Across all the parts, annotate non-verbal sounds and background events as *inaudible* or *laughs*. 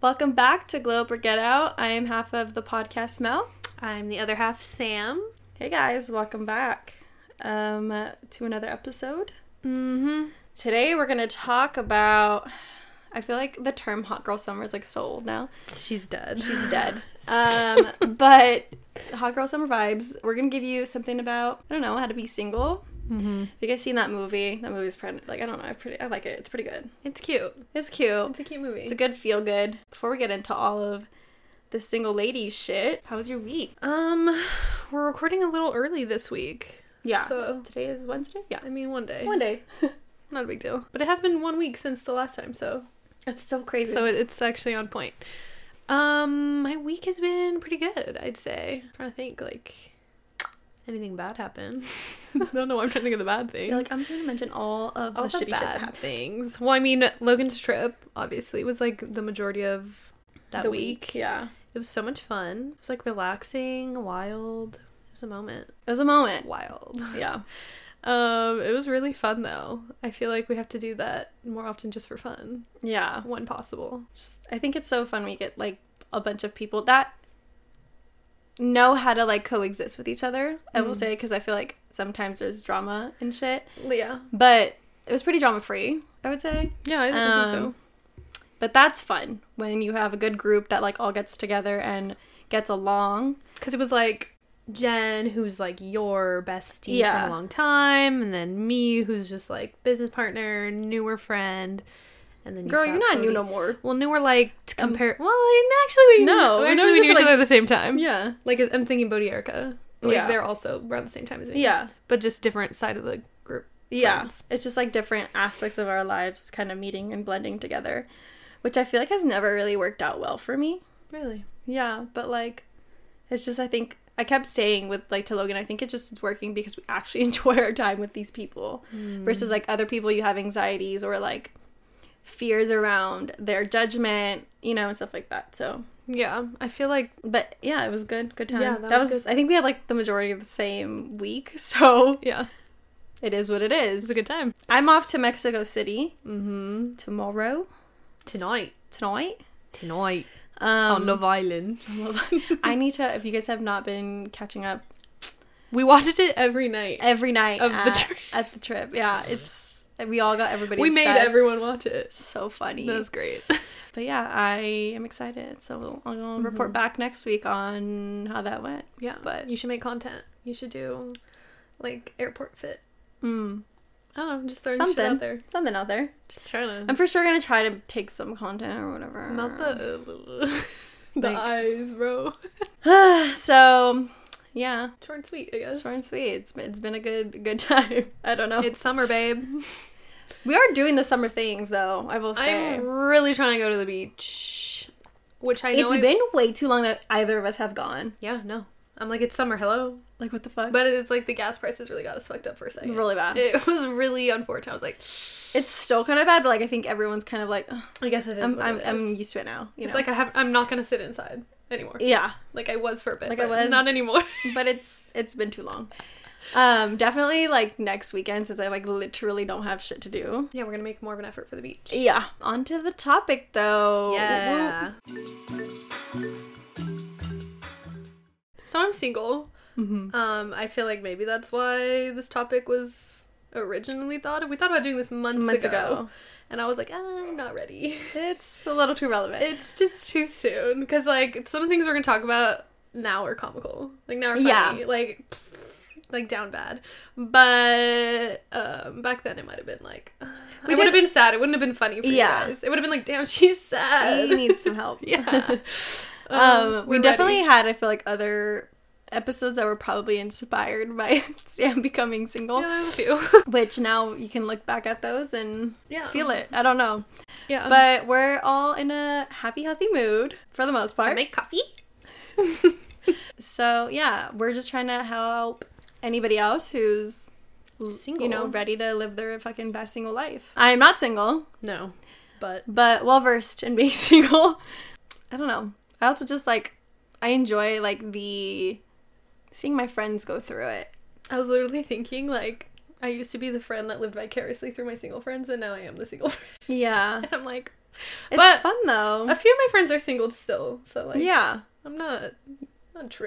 Welcome back to Glow or Get Out. I am half of the podcast Mel. I'm the other half, Sam. Hey guys, welcome back um, to another episode. Mm-hmm. Today we're gonna talk about. I feel like the term "hot girl summer" is like so old now. She's dead. She's dead. *laughs* Um, but hot girl summer vibes. We're gonna give you something about I don't know how to be single. Mm-hmm. Have you guys seen that movie? That movie's pretty like I don't know. I pretty I like it. It's pretty good. It's cute. It's cute. It's a cute movie. It's a good feel good. Before we get into all of the single ladies shit, how was your week? um, we're recording a little early this week. Yeah. So- today is Wednesday. Yeah. I mean, one day. One day. *laughs* Not a big deal. But it has been one week since the last time, so It's so crazy. so it, it's actually on point. Um, my week has been pretty good, I'd say. I'm trying to think like anything bad happened. *laughs* I don't know. I'm trying to think of the bad things. You're like I'm trying to mention all of all the the shitty bad things. Well, I mean, Logan's trip obviously was like the majority of that The week. Yeah. It was so much fun. It was like relaxing, wild. It was a moment. It was a moment. Wild. Yeah. *laughs* Um, it was really fun though. I feel like we have to do that more often just for fun, Yeah. when possible. Just, I think it's so fun we get like a bunch of people that know how to like coexist with each other. I will Mm. say because I feel like sometimes there's drama and shit, Yeah. but it was pretty drama free. I would say. Yeah, I think so. Um, But that's fun when you have a good group that like all gets together and gets along. Because it was like Jen, who's like your bestie Yeah. from a long time, and then me, who's just like business partner, newer friend, and then Girl, you've you're not new no more. Well, newer like to um, compare. well, and actually, we No, we we know we each knew each other other at the same time. Yeah. Like I'm thinking Bodhi Erica. Like Yeah. they're also around the same time as me. Yeah. But just different side of the group. Yeah. friends. It's just like different aspects of our lives kind of meeting and blending together, which I feel like has never really worked out well for me. Really. Yeah, but like it's just I think I kept saying with like to Logan, I think it just is working because we actually *laughs* enjoy our time with these people versus like other people you have anxieties or like fears around their judgment, you know, and stuff like that. So Yeah, I feel like but yeah, it was good. Good time. Yeah, that, that was, was. I think we had like the majority of the same week, *laughs* so yeah, it is what it it is. a good time. I'm off to Mexico City Mm-hmm. tomorrow. Tonight. Tonight. Tonight Um, on *laughs* Love Island. I need to. If you guys have not been catching up We watched it every night. every night Of the at, trip. at the trip, yeah, it's we all got everybody. we made everyone watch it. So funny. That was great. *laughs* But yeah, I am excited. So I'll Mm-hmm. report back next week on how that went. yeah, But- you should make content. You should do like airport fit. Mm, I don't know, just throwing something out there. something out there. Just trying to. I'm for sure gonna try to take some content or whatever. Not the um, uh, *laughs* the *laughs* Like- eyes, bro. *sighs* so yeah, Short and sweet, I guess. short and sweet. It's been, it's been a good good *laughs* time. I don't know. It's summer, babe. we are doing the summer things though. I will say. I'm really trying to go to the beach, which I know. It's I- been way too long that either of us have gone. yeah, no. I'm like it's summer. Hello, Like what the fuck? but it's like the gas prices really got us fucked up for a second. really bad. It *laughs* was really unfortunate. I was like, It's still kind of bad, but like I think everyone's kind of like, "Ugh, I guess it is. I'm I'm, it I'm used to it now. You It's know? like I have. I'm not gonna sit inside anymore. yeah, Like I was for a bit. Like I was- Not anymore. *laughs* but it's it's been too long. Um, definitely like next weekend since I like literally don't have shit to do. yeah, we're gonna make more of an effort for the beach. Yeah. On to the topic though. Yeah. So I'm single. Mhm. Um, I feel like maybe that's why this topic was originally thought of. We thought about doing this months, Months ago, ago. and I was like, "Ah, I'm not ready. It's a little too relevant. It's just too soon because like some things we're gonna talk about now are comical, like now are funny, Yeah. like like down bad. But um, back then it might have been like uh, We it would have been sad. It wouldn't have been funny for Yeah. you guys. It would have been like, damn, she's sad. she needs some help. *laughs* yeah. *laughs* Um, we definitely ready. had I feel like other episodes that were probably inspired *laughs* by Sam becoming single. Yeah, there's a few. *laughs* Which now you can look back at those and Yeah. feel it. I don't know. yeah. But we're all in a happy, healthy mood for the most I part. make coffee. *laughs* So yeah, we're just trying to help anybody else who's Single. you know, ready to live their fucking best single life. I am not single, No, but but well versed in being single. I don't know. I also just like I enjoy like the seeing my friends go through it. I was literally thinking like I used to be the friend that lived vicariously through my single friends, and now I am the single *laughs* friend. Yeah. *laughs* And I'm like, It's But- fun though. a few of my friends are single still, so like, yeah. I'm not.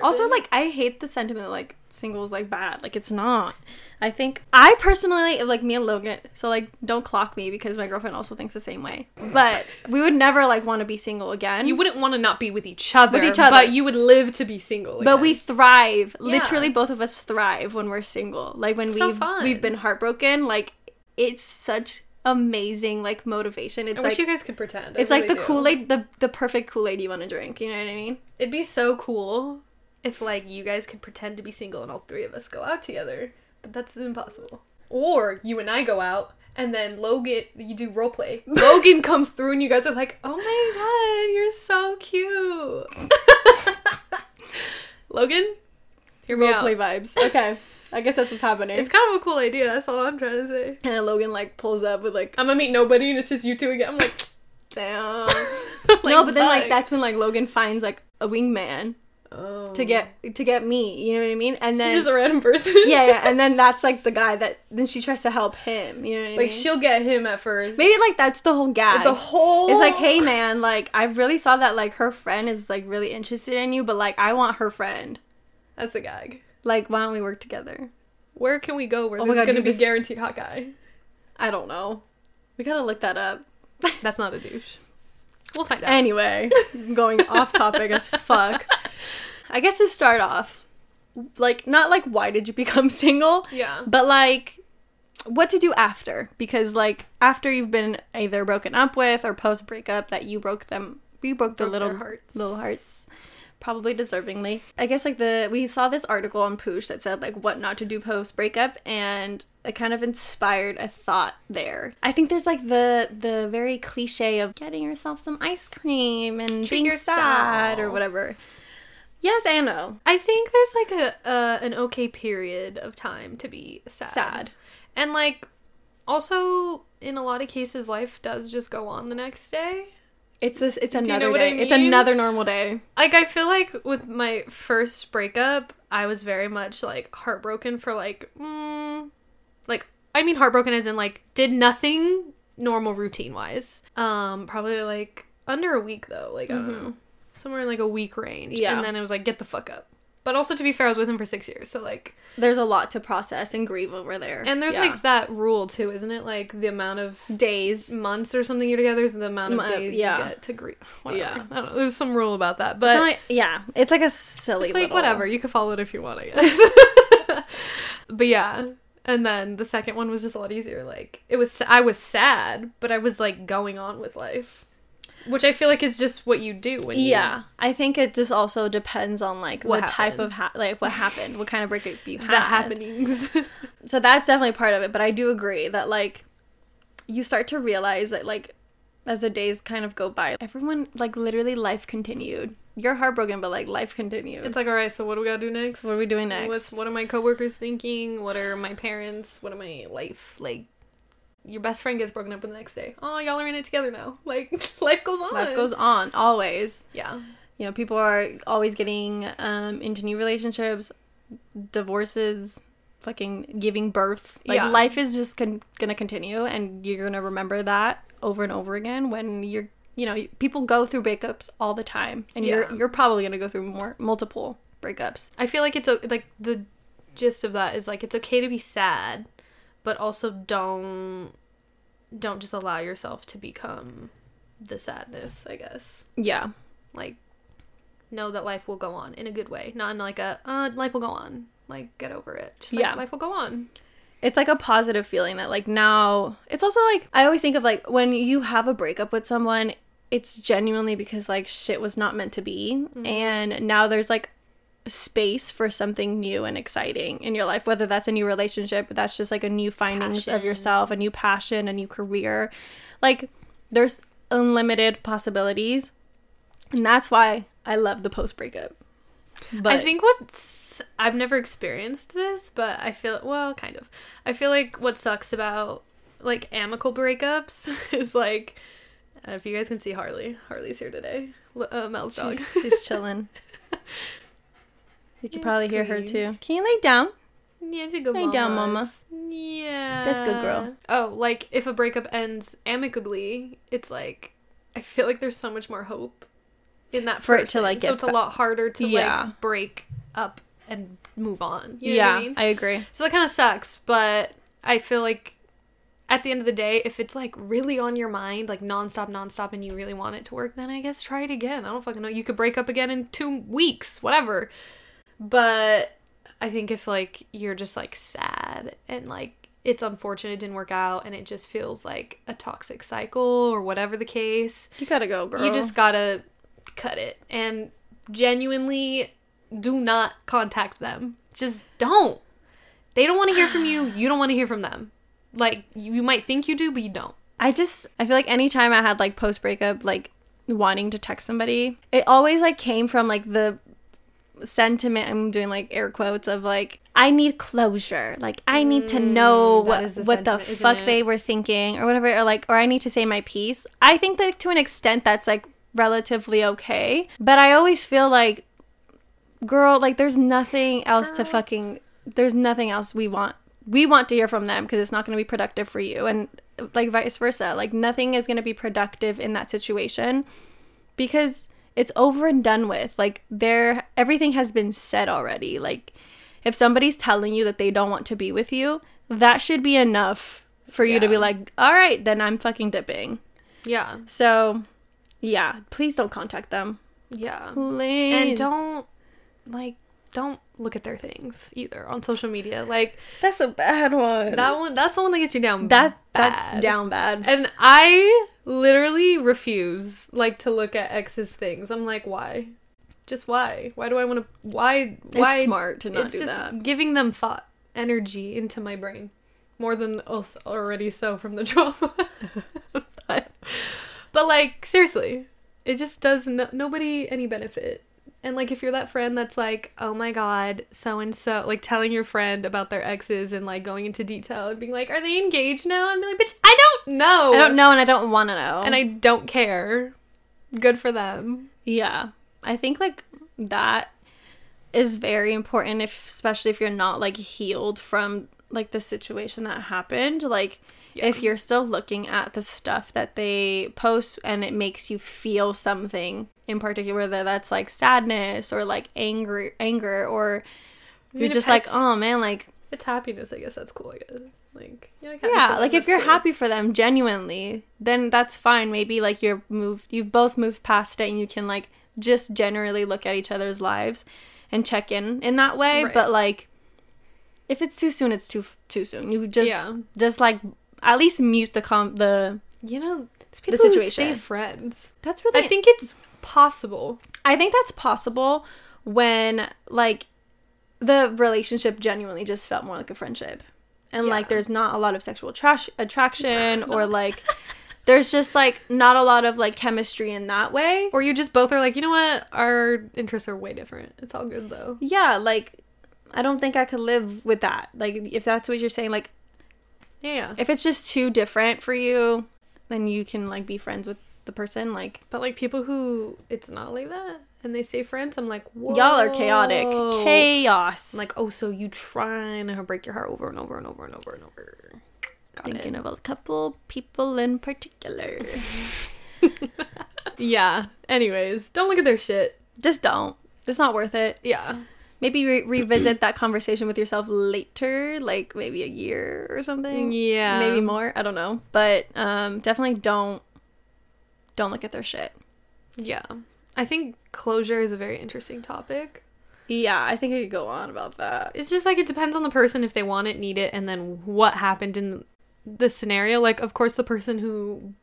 Also, like, I hate the sentiment that, like, singles like, bad. Like, it's not. I think, I personally, like, me and Logan, so, like, don't clock me because my girlfriend also thinks the same way. But we would never, like, want to be single again. you wouldn't want to not be with each other, With each other. but you would live to be single. but we thrive. Yeah. Literally, both of us thrive when we're single. Like, when So we've, fun. we've been heartbroken, like, it's such amazing, like, motivation. It's I like, wish you guys could pretend. I it's like really the do. Kool Aid, the, the perfect Kool Aid you want to drink. You know what I mean? It'd be so cool if like you guys could pretend to be single and all three of us go out together, but that's impossible. Or you and I go out and then Logan, you do role play. *laughs* Logan comes through and you guys are like, "Oh my god, you're so cute." *laughs* *laughs* Logan, your role play vibes. Okay. I guess that's what's happening. It's kind of a cool idea. That's all I'm trying to say. and then Logan, like, pulls up with, like, I'm gonna meet nobody and it's just you two again. I'm like, *laughs* Damn. *laughs* like, no, but then like that's when like Logan finds like a wingman oh. to get to get me. You know what I mean? And then just a random person. *laughs* yeah, yeah, and then that's like the guy that then she tries to help him. You know what I like mean? she'll get him at first. Maybe like that's the whole gag. It's a whole. It's like, hey man, like I really saw that like her friend is like really interested in you, but like I want her friend. That's the gag. Like why don't we work together? Where can we go where Oh there's God, gonna be this- guaranteed hot guy? I don't know. We gotta look that up. *laughs* That's not a douche. We'll find out. Anyway, *laughs* going off topic as fuck. I guess to start off, like not like why did you *laughs* become single, yeah. but like what to do after because like after you've been either broken up with or post breakup that you broke them you broke the little hearts. little hearts probably deservingly. I guess like the we saw this article on poosh that said like what not to do post breakup and it kind of inspired a thought there. I think there's like the the very cliche of getting yourself some ice cream and Treat being sad or whatever. Yes and no. I think there's like a uh, an okay period of time to be sad. sad. And like also in a lot of cases life does just go on the next day. It's this it's you know another what I day it's another normal day Like I feel like with my first breakup, I was very much like heartbroken for like mm, like I mean heartbroken as in like did nothing normal routine wise. Um probably like under a week though, like I don't Mhm. know. Somewhere in like a week range. Yeah. And then it was like get the fuck up. But also to be fair, I was with him for 6 years. So like there's a lot to process and grieve over there. and there's Yeah. like that rule too, isn't it? Like the amount of days. months or something you're together is the amount of Mo- uh, days yeah. you get to grieve. *laughs* Whatever. Yeah. I don't know. There's some rule about that. It's But not- yeah, it's like a silly. it's like little- whatever you can follow it if you want i *laughs* guess *laughs* but yeah and then the second one was just a lot easier like it was i was sad but i was like going on with life which i feel like is just what you do when you Yeah, I think it just also depends on like What the type of ha- like what happened, what kind of breakup you had. the happenings *laughs* So that's definitely part of it. But I do agree that like you start to realize that like as the days kind of go by, everyone like literally life continued. You're heartbroken, but like life continued. it's like all right so what do we gotta do next what are we doing next? What's, what are my coworkers thinking what are my parents what are my life like your best friend gets broken up the next day oh y'all are in it together now *laughs* like *laughs* life goes on Life goes on always. yeah you know people are always getting um into new relationships divorces fucking giving birth like Yeah. life is just con- gonna continue and you're gonna remember that over and over again when you're you know people go through breakups all the time and Yeah. you're you're probably gonna go through more multiple breakups I feel like it's like the gist of that is like it's okay to be sad, but also don't don't just allow yourself to become the sadness, I guess. yeah Like know that life will go on in a good way, not in like a uh life will go on. Like get over it. Just like Yeah. life will go on. it's like a positive feeling that like now it's also like i always think of like when you have a breakup with someone it's genuinely because like shit was not meant to be and now there's like space for something new and exciting in your life whether that's a new relationship that's just like a new findings of yourself a new passion a new career like there's unlimited possibilities and that's why i love the post breakup but I think what's I've never experienced this, but I feel well, kind of. I feel like what sucks about like amicable breakups *laughs* is like if you guys can see Harley, Harley's here today. Uh, Mel's dog. she's, she's chilling *laughs* you could Yes, probably hear her too can you lay down Yeah, it's a good Lay down, mamas. Yeah. That's good, girl. Oh, like if a breakup ends amicably, it's like I feel like there's so much more hope in that For it to, person. like, so get it's a lot harder to Yeah. like break up and move on. You know yeah, what I mean? I agree. So that kind of sucks, but I feel like at the end of the day, if it's like really on your mind, like nonstop, nonstop, and you really want it to work, then I guess try it again. I don't fucking know. You could break up again in two weeks, whatever. But I think if like you're just like sad and like it's unfortunate it didn't work out and it just feels like a toxic cycle or whatever the case, You gotta go, girl. you just gotta cut it and genuinely do not contact them. Just don't. They don't want to hear from you. *sighs* You don't want to hear from them. Like you, you might think you do, but you don't. I just I feel like anytime I had like post breakup like wanting to text somebody, it always like came from like the sentiment I'm doing like air quotes of like I need closure. Like I need to know Mm, what the what the fuck it? they were thinking or whatever or like or I need to say my piece. I think that to an extent that's like relatively okay, but I always feel like girl like there's nothing else to fucking there's nothing else we want we want to hear from them because it's not going to be productive for you and like vice versa like nothing is going to be productive in that situation because it's over and done with. Like there everything has been said already. Like if somebody's telling you that they don't want to be with you that should be enough for you to be like all right then i'm fucking dipping. Yeah. so yeah please don't contact them. Yeah. please. And don't like don't look at their things either on social media. Like that's a bad one that one that's the one that gets you down. that bad. that's down bad And I literally refuse like to look at ex's things. I'm like, why? Just why? Why do I want to? Why? Why? it's smart to not do that? it's do just that giving them thought, energy into my brain, more than already so from the *laughs* trauma. but, *laughs* but like seriously, it just does no- nobody any benefit. And like if you're that friend that's like, oh my god, so and so, like telling your friend about their exes and like going into detail and being like, are they engaged now? And be like, bitch, I don't know. i don't know and i don't want to know and I don't care. Good for them. Yeah. I think like that is very important if especially if you're not like healed from like the situation that happened. Like Yeah. if you're still looking at the stuff that they post and it makes you feel something in particular that that's like sadness or like anger anger or you're just like, oh man, like If it's happiness, I guess that's cool. I guess like yeah, yeah like if you're happy for them genuinely then that's fine maybe like you're moved you've both moved past it and you can like just generally look at each other's lives and check in in that way Right. but like if it's too soon it's too too soon you just Yeah. just like at least mute the com the you know, people who stay situation. friends. that's really I think it's possible. I think that's possible when like the relationship genuinely just felt more like a friendship. And like there's not a lot of sexual trash attraction *laughs* or like there's just like not a lot of like chemistry in that way. Or you just both are like, you know what? Our interests are way different. It's all good though. Yeah, like I don't think I could live with that. Like if that's what you're saying like Yeah, yeah. if it's just too different for you, then you can like be friends with the person like But like people who it's not like that and they stay friends, I'm like, Whoa. y'all are chaotic. Chaos. I'm like, oh, so you trying to break your heart over and over and over and over and over. Got thinking it. of a couple people in particular. *laughs* Yeah. Anyways, don't look at their shit. just don't. It's not worth it. Yeah. Maybe re- revisit that conversation with yourself later, like maybe a year or something. Yeah. Maybe more. I don't know. But um, definitely don't don't look at their shit. Yeah. I think closure is a very interesting topic. Yeah, I think I could go on about that. It's just like it depends on the person if they want it, need it, and then what happened in the scenario. Like, of course, the person who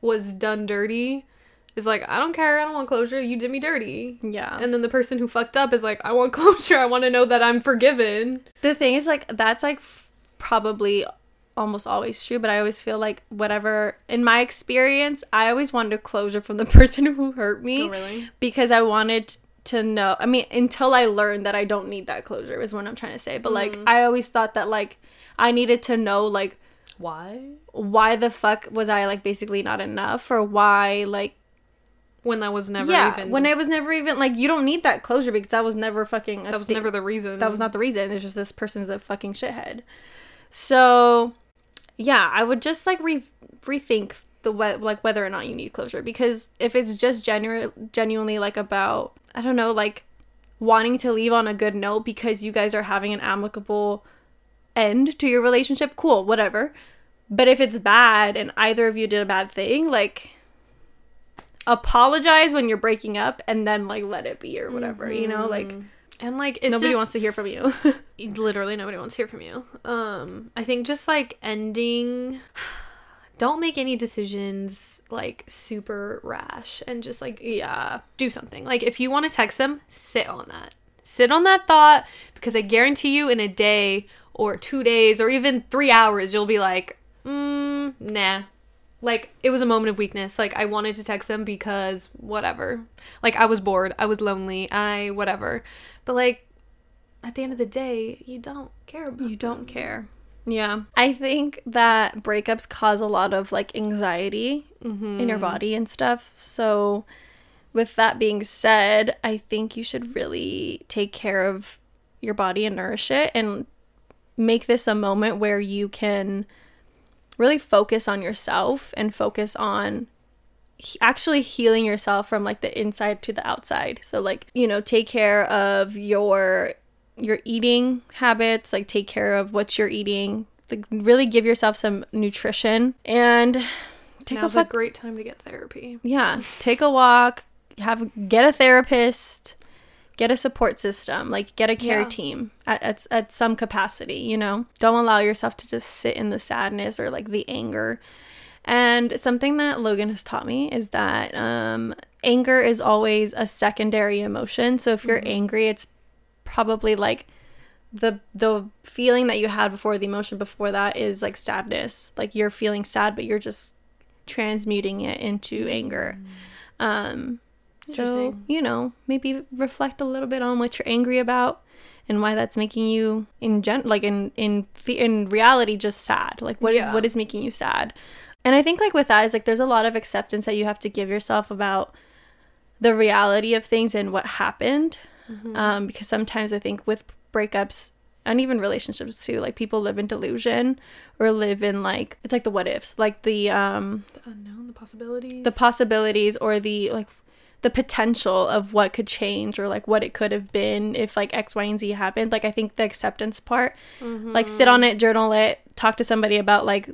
was done dirty is like, I don't care, I don't want closure, you did me dirty. Yeah. And then the person who fucked up is like, I want *laughs* closure, I want to know that I'm forgiven. the thing is like that's like f- probably almost always true, but I always feel like whatever in my experience, I always wanted closure from the *laughs* person who hurt me. Oh, really? because I wanted to know. I mean, until I learned that I don't need that closure is what I'm trying to say. But like, mm. I always thought that like I needed to know like Why? why the fuck was I like basically not enough or why like when that was never yeah, even when I was never even like you don't need that closure because that was never fucking. A that was never the reason. that was not the reason. It's just this person's a fucking shithead. So, yeah, I would just like re- rethink the we- like whether or not you need closure because if it's just genu- genuinely like about I don't know like wanting to leave on a good note because you guys are having an amicable end to your relationship, cool, whatever. But if it's bad and either of you did a bad thing, like apologize when you're breaking up and then like let it be or whatever, you know? Like mm-hmm. And like it's nobody just, wants to hear from you. *laughs* literally nobody wants to hear from you. Um, I think just like ending. *sighs* Don't make any decisions like super rash and just like yeah. do something. Like if you want to text them, sit on that. Sit on that thought because I guarantee you in a day or two days or even three hours, you'll be like, mm, nah. Like it was a moment of weakness. Like I wanted to text them because whatever. Like I was bored. I was lonely. I whatever. But like at the end of the day, you don't care about You don't care. Yeah. I think that breakups cause a lot of like anxiety in your mm-hmm. body and stuff. So, with that being said, I think you should really take care of your body and nourish it and make this a moment where you can really focus on yourself and focus on he- actually healing yourself from like the inside to the outside. So like, you know, take care of your your eating habits, like take care of what you're eating, like really give yourself some nutrition and take a Now's fuck a great time to get therapy. yeah, take a walk, have get a therapist, get a support system, like get a care Yeah. team at, at at some capacity, you know. Don't allow yourself to just sit in the sadness or like the anger. And something that Logan has taught me is that um, anger is always a secondary emotion. So if you're angry, it's probably like the the feeling that you had before the emotion before that is like sadness. Like you're feeling sad, but you're just transmuting it into anger. Um, so you know, maybe reflect a little bit on what you're angry about and why that's making you in gen like in in the- in reality just sad. Like what is Yeah. what is making you sad? And I think like with that is like there's a lot of acceptance that you have to give yourself about the reality of things and what happened. Um, because sometimes I think with breakups and even relationships too, like people live in delusion or live in like it's like the what ifs, like the um The unknown, the possibilities. the possibilities or the like the potential of what could change or like what it could have been if like X, Y, and Z happened. Like I think the acceptance part, like sit on it, journal it, talk to somebody about like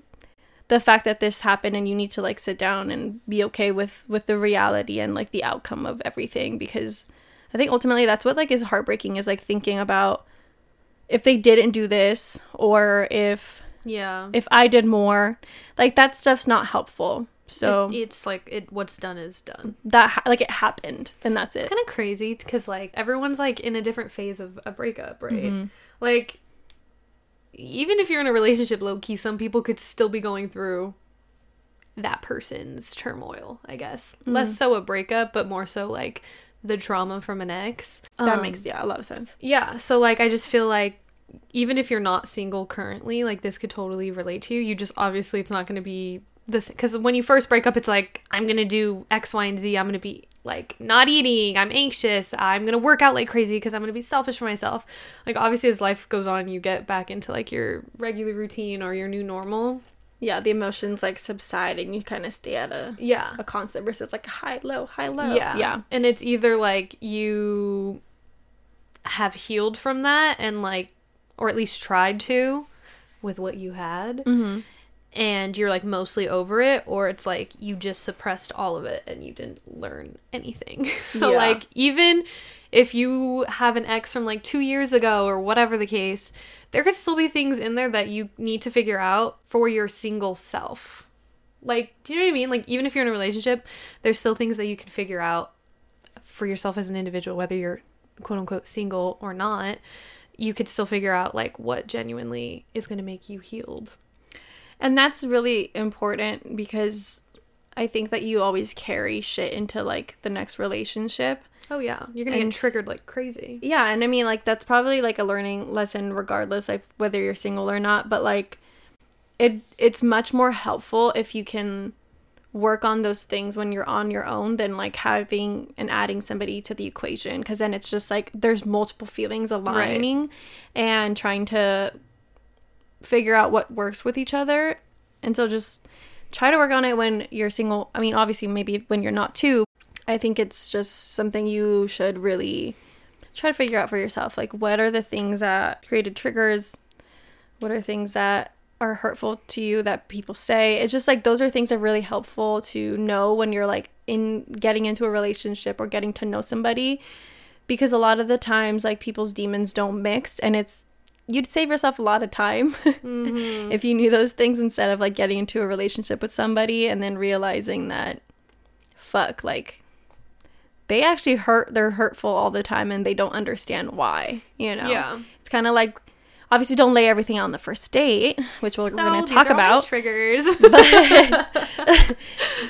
the fact that this happened and you need to like sit down and be okay with with the reality and like the outcome of everything because I think ultimately that's what like is heartbreaking is like thinking about if they didn't do this or if yeah. if I did more, like that stuff's not helpful. So it's, it's like it. What's done is done. that ha- like it happened and that's It's it. It's kind of crazy because like everyone's like in a different phase of a breakup, right? Mm-hmm. Like even if you're in a relationship, low key, some people could still be going through that person's turmoil. I guess Mm-hmm. less so a breakup, but more so like the trauma from an ex. that Um, makes yeah a lot of sense. Yeah, so like I just feel like even if you're not single currently, like this could totally relate to you. You just obviously it's not going to be this because when you first break up, it's like I'm gonna do X, Y, and Z. I'm gonna be like not eating. I'm anxious. I'm gonna work out like crazy because I'm gonna be selfish for myself. Like obviously as life goes on, you get back into like your regular routine or your new normal. Yeah, the emotions like subside and you kind of stay at a Yeah, a constant versus like high low high low. Yeah. yeah. And it's either like you have healed from that and like, or at least tried to with what you had, Mm-hmm. And you're like mostly over it, or it's like you just suppressed all of it and you didn't learn anything. *laughs* so, Yeah. like, even if you have an ex from like two years ago or whatever the case, there could still be things in there that you need to figure out for your single self. Like, do you know what I mean? Like, even if you're in a relationship, there's still things that you can figure out for yourself as an individual, whether you're quote unquote single or not. You could still figure out like what genuinely is going to make you healed. And that's really important because I think that you always carry shit into like the next relationship. Oh yeah, you're gonna And get triggered like crazy. Yeah, and I mean like that's probably like a learning lesson regardless like whether you're single or not, but like it it's much more helpful if you can work on those things when you're on your own than like having and adding somebody to the equation because then it's just like there's multiple feelings aligning and trying to figure out what works with each other. And so just try to work on it when you're single. I mean obviously maybe when you're not too i think it's just something you should really try to figure out for yourself. Like what are the things that created triggers? What are things that are hurtful to you that people say? It's just like those are things that are really helpful to know when you're like in getting into a relationship or getting to know somebody. Because a lot of the times like people's demons don't mix and it's you'd save yourself a lot of time *laughs* Mm-hmm. if you knew those things instead of like getting into a relationship with somebody and then realizing that fuck like they actually hurt they're hurtful all the time and they don't understand why you know Yeah. it's kind of like obviously don't lay everything out on the first date which we're, So, we're going to talk about triggers. *laughs* but, *laughs*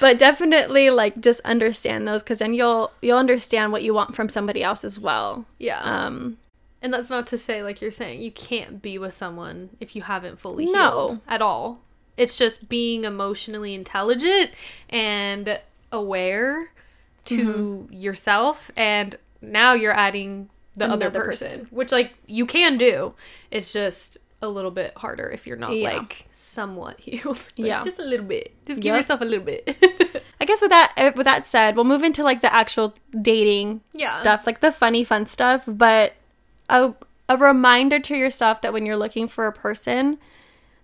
but definitely like just understand those because then you'll you'll understand what you want from somebody else as well yeah. um and that's not to say, like you're saying, you can't be with someone if you haven't fully No. healed at all. It's just being emotionally intelligent and aware to yourself, and now you're adding the other person, person. which like you can do. It's just a little bit harder if you're not Yeah. like somewhat *laughs* healed. Like, Yeah. just a little bit. Just give Yep. yourself a little bit. *laughs* I guess with that uh, with that said, we'll move into like the actual dating Yeah. stuff, like the funny fun stuff, but a a reminder to yourself that when you're looking for a person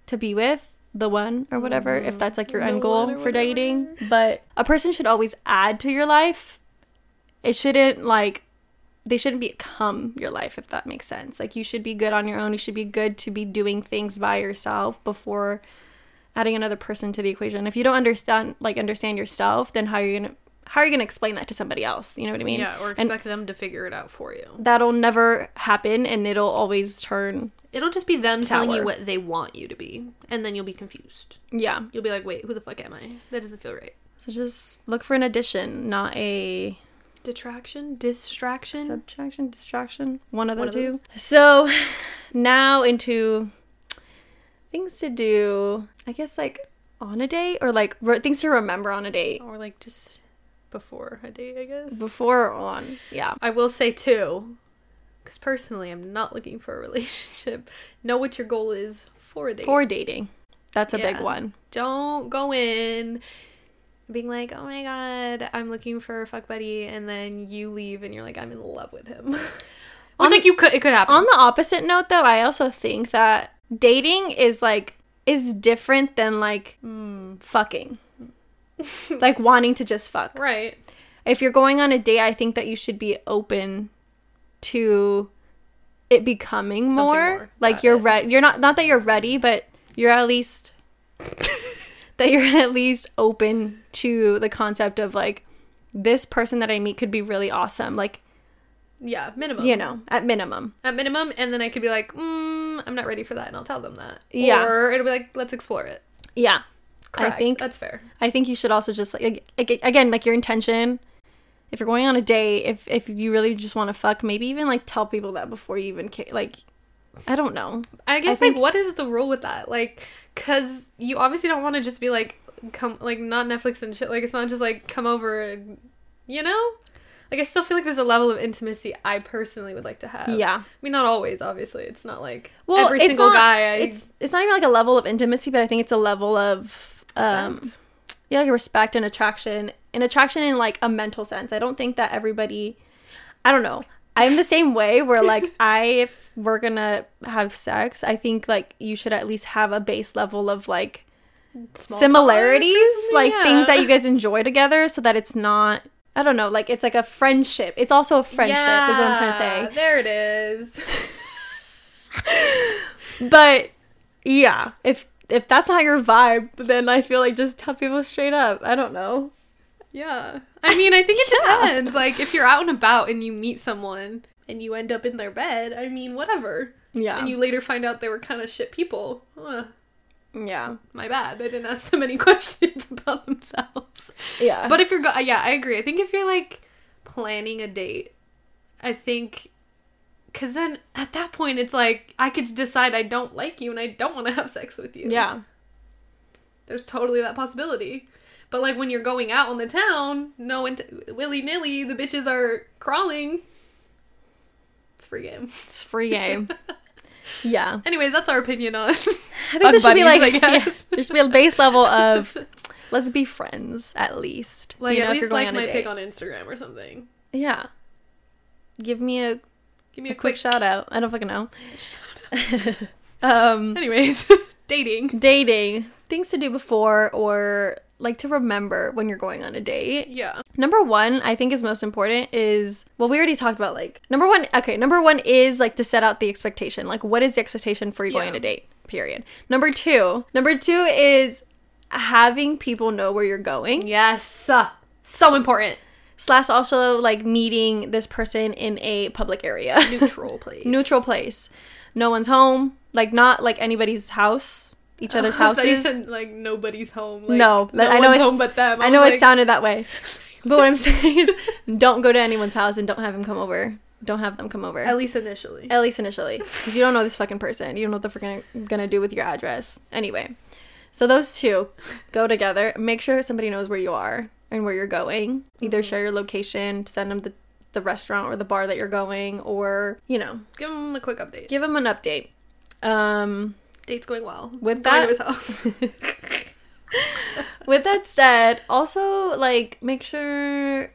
to be with, the one or whatever, if that's like your Mm-hmm. The end goal for dating, but a person should always add to your life. It shouldn't like they shouldn't become your life if that makes sense. Like you should be good on your own. You should be good to be doing things by yourself before adding another person to the equation. If you don't understand like understand yourself, then how are you gonna how are you gonna explain that to somebody else? You know what I mean? yeah, or And expect them to figure it out for you. that'll never happen and it'll always turn It'll just be them telling you what they want you to be, and then you'll be confused. yeah. You'll be like, "Wait, who the fuck am I? That doesn't feel right." So just look for an addition, not a Detraction, distraction. subtraction, distraction. One of the One two. those. So *laughs* now into things to do. I guess like on a date or like re- things to remember on a date or like just before a date, I guess. before on. Yeah. I will say too, because personally, I'm not looking for a *laughs* relationship. Know what your goal is for a date. For dating. That's a big one. Don't go in being like, "Oh my god, I'm looking for a fuck buddy," and then you leave and you're like, "I'm in love with him." *laughs* Which On- like you could, it could happen. On the opposite note though, I also think that dating is like is different than like Mm. fucking. *laughs* like wanting to just fuck. right. If you're going on a date, I think that you should be open to it becoming Something more. more. Like you're ready. You're not not that you're ready, but you're at least *laughs* that you're at least open to the concept of like this person that I meet could be really awesome. Like Yeah, minimum. you know, at minimum. at minimum, and then I could be like, mm, I'm not ready for that, and I'll tell them that. Yeah. Or it'll be like, let's explore it. Yeah. Correct. I think that's fair. I think you should also just like ag- again like your intention. If you're going on a date, if if you really just want to fuck, maybe even like tell people that before you even like. I don't know. I guess think- like, what is the rule with that? Like, cause you obviously don't want to just be like, come like not Netflix and shit. Like, it's not just like come over and, you know. Like I still feel like there's a level of intimacy I personally would like to have. Yeah. I mean, not always, obviously. It's not like Well, every single not- guy. I, It's it's not even like a level of intimacy, but I think it's a level of um yeah, like respect and attraction. And attraction in like a mental sense. I don't think that everybody I don't know. I'm the same way where like *laughs* I if we're going to have sex, I think like you should at least have a base level of like small similarities, talk or something, like things that you guys enjoy together so that it's not I don't know, like it's like a friendship. It's also a friendship is what I'm trying to say. There it is. *laughs* But yeah, if if that's not your vibe, then I feel like just tell people straight up. I don't know. Yeah. I mean, I think it *laughs* Yeah. depends. Like, if you're out and about and you meet someone and you end up in their bed, I mean, whatever. Yeah. And you later find out they were kind of shit people. Ugh, yeah. my bad. I didn't ask them any *laughs* questions about themselves. Yeah. But if you're, go- yeah, I agree. I think if you're like planning a date, I think. Because then at that point, it's like I could decide I don't like you and I don't want to have sex with you. yeah. There's totally that possibility. But like when you're going out on the town, no one willy nilly, the bitches are crawling. It's free game. *laughs* It's free game. *laughs* yeah. Anyways, that's our opinion on. I think *laughs* there should be like I yeah, there should be a base level of let's be friends at least. like you at know, if least like my pic on Instagram or something. Yeah. Give me a, Give me a a, quick quick. shout out. I don't fucking know. *laughs* um Anyways, *laughs* dating. dating, things to do before or like to remember when you're going on a date. Yeah. Number one, I think is most important is well, we already talked about like number one. Okay, number one is like to set out the expectation. Like, what is the expectation for you going Yeah. on a date? Period. Number two, number two is having people know where you're going. Yes. So important. Slash also like meeting this person in a public area, *laughs* Neutral place. neutral place. No one's home. Like not like anybody's house. Each other's *laughs* I you houses. said, like nobody's home. Like, no, no I know it's home but them. I know was it sounded that way, *laughs* but what I'm saying is, don't go to anyone's house and don't have him come over. Don't have them come over. At least initially. At least initially, because you don't know this fucking person. You don't know what they're freaking gonna do with your address. Anyway, so those two go together. Make sure somebody knows where you are and where you're going. Either Mm-hmm. share your location, send them the the restaurant or the bar that you're going, or you know, Give them a quick update. give them an update. Um, Date's going well. With that- to his house. *laughs* with that said, also like make sure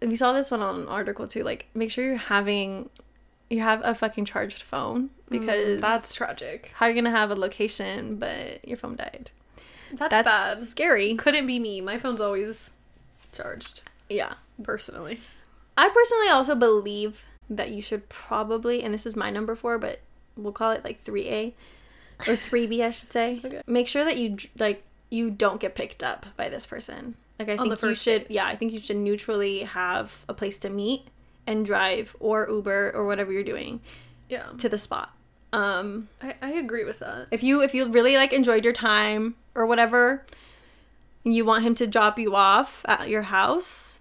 we saw this one on an article too. Like make sure you're having you have a fucking charged phone because Mm, that's tragic. How are you gonna have a location but your phone died? That's, That's bad. scary. Couldn't be me. My phone's always charged. Yeah. Personally. I personally also believe that you should probably, and this is my number four, but we'll call it like 3A or 3B, I should say. *laughs* Okay. Make sure that you, like, you don't get picked up by this person. Like, I On think the you should, date. yeah, I think you should neutrally have a place to meet and drive or Uber or whatever you're doing Yeah. to the spot. Um, I, I agree with that. if you if you really like enjoyed your time or whatever and you want him to drop you off at your house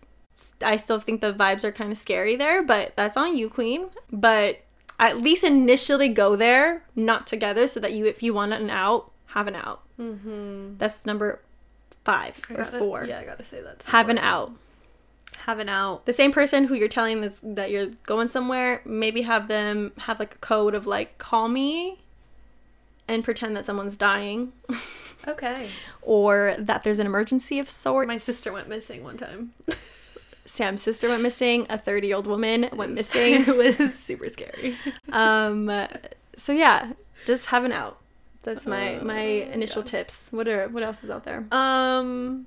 i still think the vibes are kind of scary there but that's on you queen but at least initially go there not together so that you if you want an out have an out Mm-hmm. that's number five or four Yeah, I gotta say that. have an out Have an out. the same person who you're telling this that you're going somewhere maybe have them have like a code of like call me and pretend that someone's dying *laughs* Okay. or that there's an emergency of sorts. My sister went missing one time. *laughs* Sam's sister went missing. A 30 year old woman went was- missing. *laughs* It was super scary. um, so yeah, just have an out. That's my Uh, my initial yeah. tips. What are what else is out there? Um,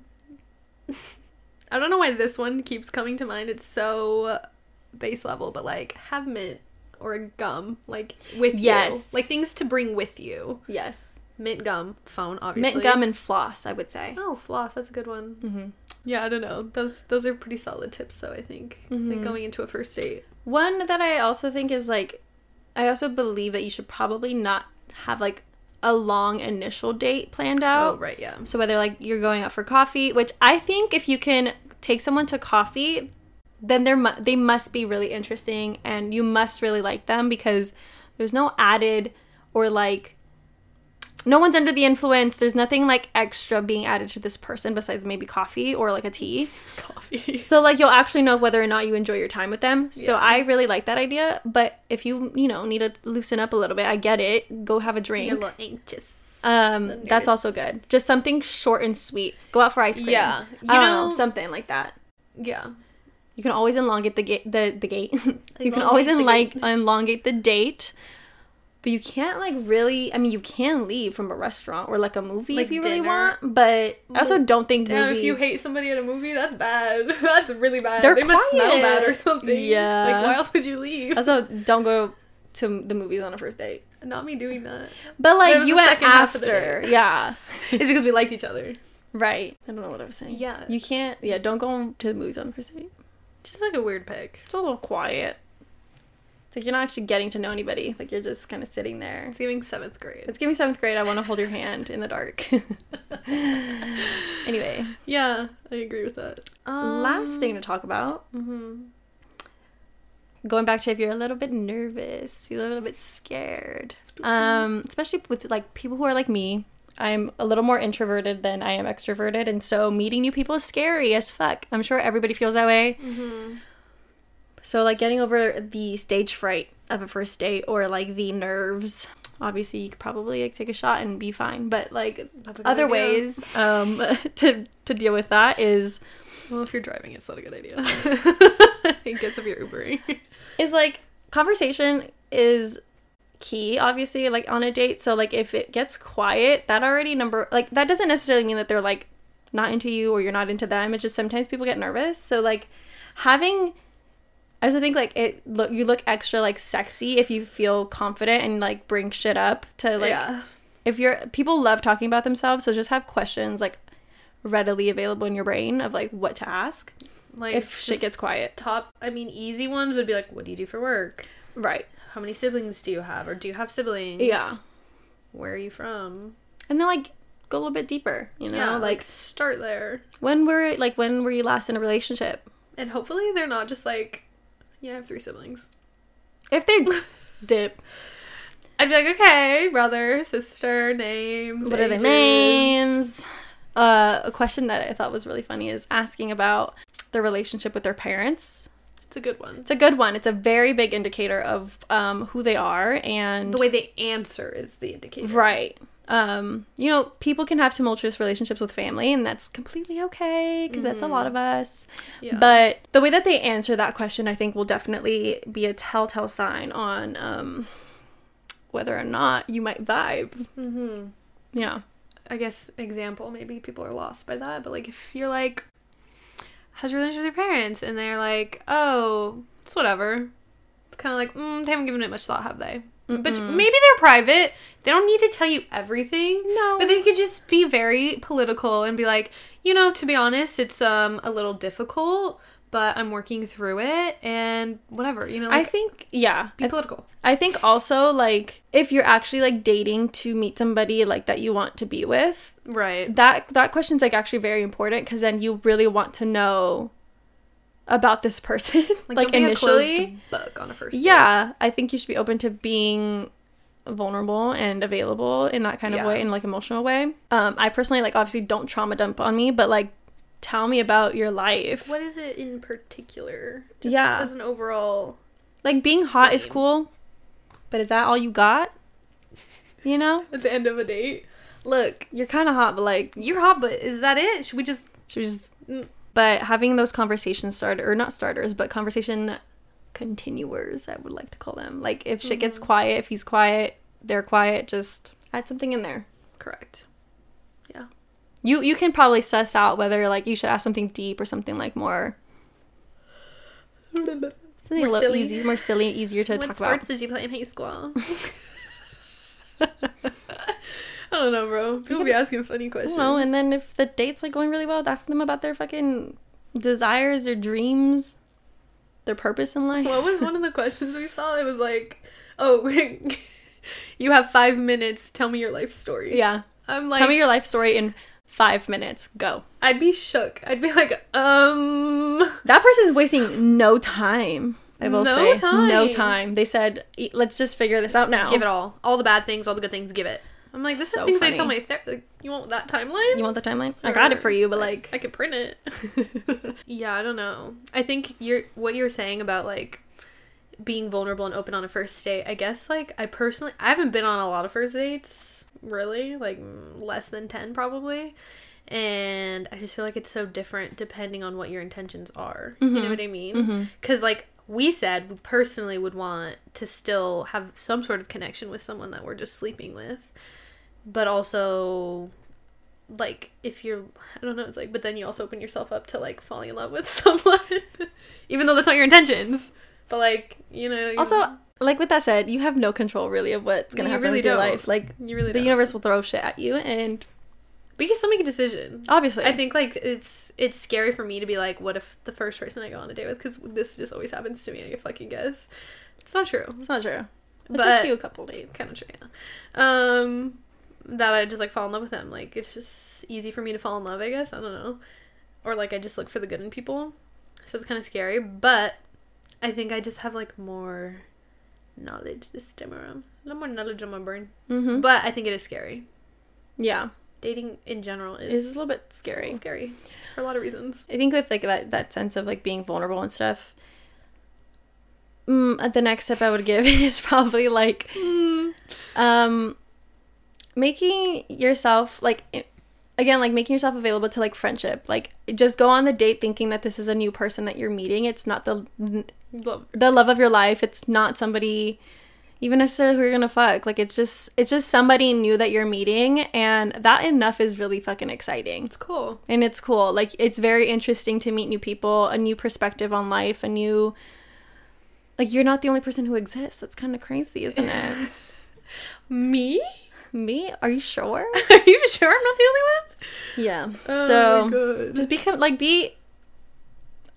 I don't know why this one keeps coming to mind. It's so base level, but like have mint or gum, like with Yes. you, like things to bring with you. Yes, Mint gum, phone, obviously. mint gum and floss. I would say. Oh, floss. That's a good one. hmm Yeah, I don't know. Those those are pretty solid tips, though. I think like Mhm. going into a first date. One that I also think is like, I also believe that you should probably not have like a long initial date planned oh, out. Oh, right, yeah. So whether like you're going out for coffee, which I think if you can take someone to coffee, then they're mu- they must be really interesting and you must really like them because there's no added or like no one's under the influence. There's nothing like extra being added to this person besides maybe coffee or like a tea. *laughs* Coffee. So like you'll actually know whether or not you enjoy your time with them. So I really like that idea, but if you, you know, need to loosen up a little bit, I get it. Go have a drink. You're a little anxious. Um, that's also good. Just something short and sweet. Go out for ice cream. Yeah, you I know, know- something like that. Yeah. You can always elongate the gate. The the gate. *laughs* you can always like elongate the date, but you can't like really. I mean, you can leave from a restaurant or like a movie Like if you really want. But I also don't think Damn, movies. if you hate somebody at a movie, that's bad. *laughs* that's really bad. They're they must smell bad or something. Yeah. Like, why else would you leave? also don't go to the movies on a first date. Not me doing that. But like you went second half of the after. Yeah. *laughs* It's because we liked each other. Right. I don't know what I was saying. Yeah. You can't. Yeah. Don't go to the movies on the first date. Just like a weird pick. It's a little quiet. It's like you're not actually getting to know anybody. Like you're just kind of sitting there. It's giving seventh grade. It's giving seventh grade. I want to hold your hand in the dark. *laughs* anyway, Yeah, I agree with that. Um, last thing to talk about. hmm Going back to if you're a little bit nervous, you're a little bit scared. Um, especially with like people who are like me, I'm a little more introverted than I am extroverted, and so meeting new people is scary as fuck. I'm sure everybody feels that way. Mm-hmm. So like getting over the stage fright of a first date or like the nerves. Obviously, you could probably like take a shot and be fine, but like That's a good other idea. ways um *laughs* to to deal with that is Well, if you're driving, it's not a good idea. *laughs* I guess if you're Ubering. is like conversation is key obviously like on a date so like if it gets quiet that already number like that doesn't necessarily mean that they're like not into you or you're not into them it's just sometimes people get nervous so like having i also think like it look you look extra like sexy if you feel confident and like bring shit up to like yeah. if you're people love talking about themselves so just have questions like readily available in your brain of like what to ask Like if shit gets quiet top I mean easy ones would be like what do you do for work? right How many siblings do you have or do you have siblings? yeah Where are you from? and then like go a little bit deeper you know yeah, like like start there. when were like when were you last in a relationship And hopefully they're not just like yeah, I have three siblings. if they *laughs* dip I'd be like, okay, brother, sister, names. what are their names uh a question that i thought was really funny is asking about their relationship with their parents It's a good one. it's a good one it's a very big indicator of um who they are and The way they answer is the indicator. right um you know people can have tumultuous relationships with family and that's completely okay because that's a lot of us Yeah. But the way that they answer that question, I think, will definitely be a telltale sign on um, whether or not you might vibe. mm-hmm. Yeah. I guess example, maybe people are lost by that, but like if you're like how's your relationship with your parents and they're like, "Oh, it's whatever." It's kind of like, mm, they haven't given it much thought, have they? But Mm-mm. maybe they're private. They don't need to tell you everything. No. But they could just be very political and be like, you know, to be honest, it's um a little difficult, but I'm working through it and whatever, you know, I think, yeah. be I, political. I think also, like, if you're actually, like, dating to meet somebody, like, that you want to be with, Right. that, that question's, like, actually very important because then you really want to know about this person, *laughs* like, initially. book on a first date. Yeah, I think you should be open to being vulnerable and available in that kind of Yeah. way, in like emotional way. Um, I personally like obviously don't trauma dump on me, but like tell me about your life. What is it in particular? Just Yeah. as an overall Like being hot is cool, but is that all you got? You know, *laughs* at the end of a date. Look, you're kind of hot, but like you're hot, but is that it? Should we just she was. Mm. But having those conversation starter or not starters, but conversation continuers, I would like to call them. Like if shit gets mm-hmm. quiet, if he's quiet, they're quiet. Just add something in there. correct? Yeah. You you can probably suss out whether like you should ask something deep or something like more something More a little silly. easy, more silly, easier to what talk sports about. did you play in high school? *laughs* *laughs* *laughs* I don't know, bro. People be asking funny questions. don't. And then if the date's like going really well, ask them about their fucking desires, their dreams, their purpose in life. what was one of the *laughs* questions we saw? It was like, "Oh, *laughs* you have five minutes. Tell me your life story." yeah. I'm like, Tell me your life story in five minutes. Go. I'd be shook. I'd be like, um, That person's wasting no time. I will No say no time. time. They said, "E- "Let's just figure this out now." give it all, all the bad things, all the good things. Give it. I'm like, this So is things I tell my therapist. Like, you want that timeline? You want the timeline? I got it for you, but I- like, I could print it. *laughs* yeah, I don't know. I think you're what you're saying about like being vulnerable and open on a first date. I guess like I personally I haven't been on a lot of first dates, really, like mm, less than 10 probably. And I just feel like it's so different depending on what your intentions are. You know Mhm. what I mean? hmm Cuz like we said we personally would want to still have some sort of connection with someone that we're just sleeping with. But also like if you're I don't know, it's like but then you also open yourself up to like falling in love with *laughs* someone even though that's not your intentions. But like, you know, you, Also, like with that said, you have no control really of what's gonna happen really with your don't. life. Like you really the don't. universe will throw shit at you, and But you can still make a decision. obviously, I think like it's it's scary for me to be like, what if the first person I go on a date with? Because this just always happens to me. I fucking guess it's not true. it's not true. It But- took you a couple days. kind of true. Yeah. Um, that I just like fall in love with them. Like it's just easy for me to fall in love. I guess I don't know, or like I just look for the good in people. So it's kind of scary, but I think I just have like more knowledge this time around. A little more knowledge on my brain, Mm-hmm. but I think it is scary. Yeah. Dating in general It's is a little bit scary. scary for a lot of reasons. I think with like that that sense of like being vulnerable and stuff. Mm, the next step I would give *laughs* is probably like um making yourself like again like making yourself available to like friendship. Like just go on the date thinking that this is a new person that you're meeting. It's not the Love. the love of your life. It's not somebody even necessarily who you're gonna fuck. Like it's just it's just somebody new that you're meeting and that enough is really fucking exciting. It's cool. and it's cool. Like it's very interesting to meet new people a new perspective on life a new like you're not the only person who exists. That's kind of crazy isn't it? *laughs* Me? Me are you sure *laughs* Are you sure I'm not the only one? yeah Oh so just become like be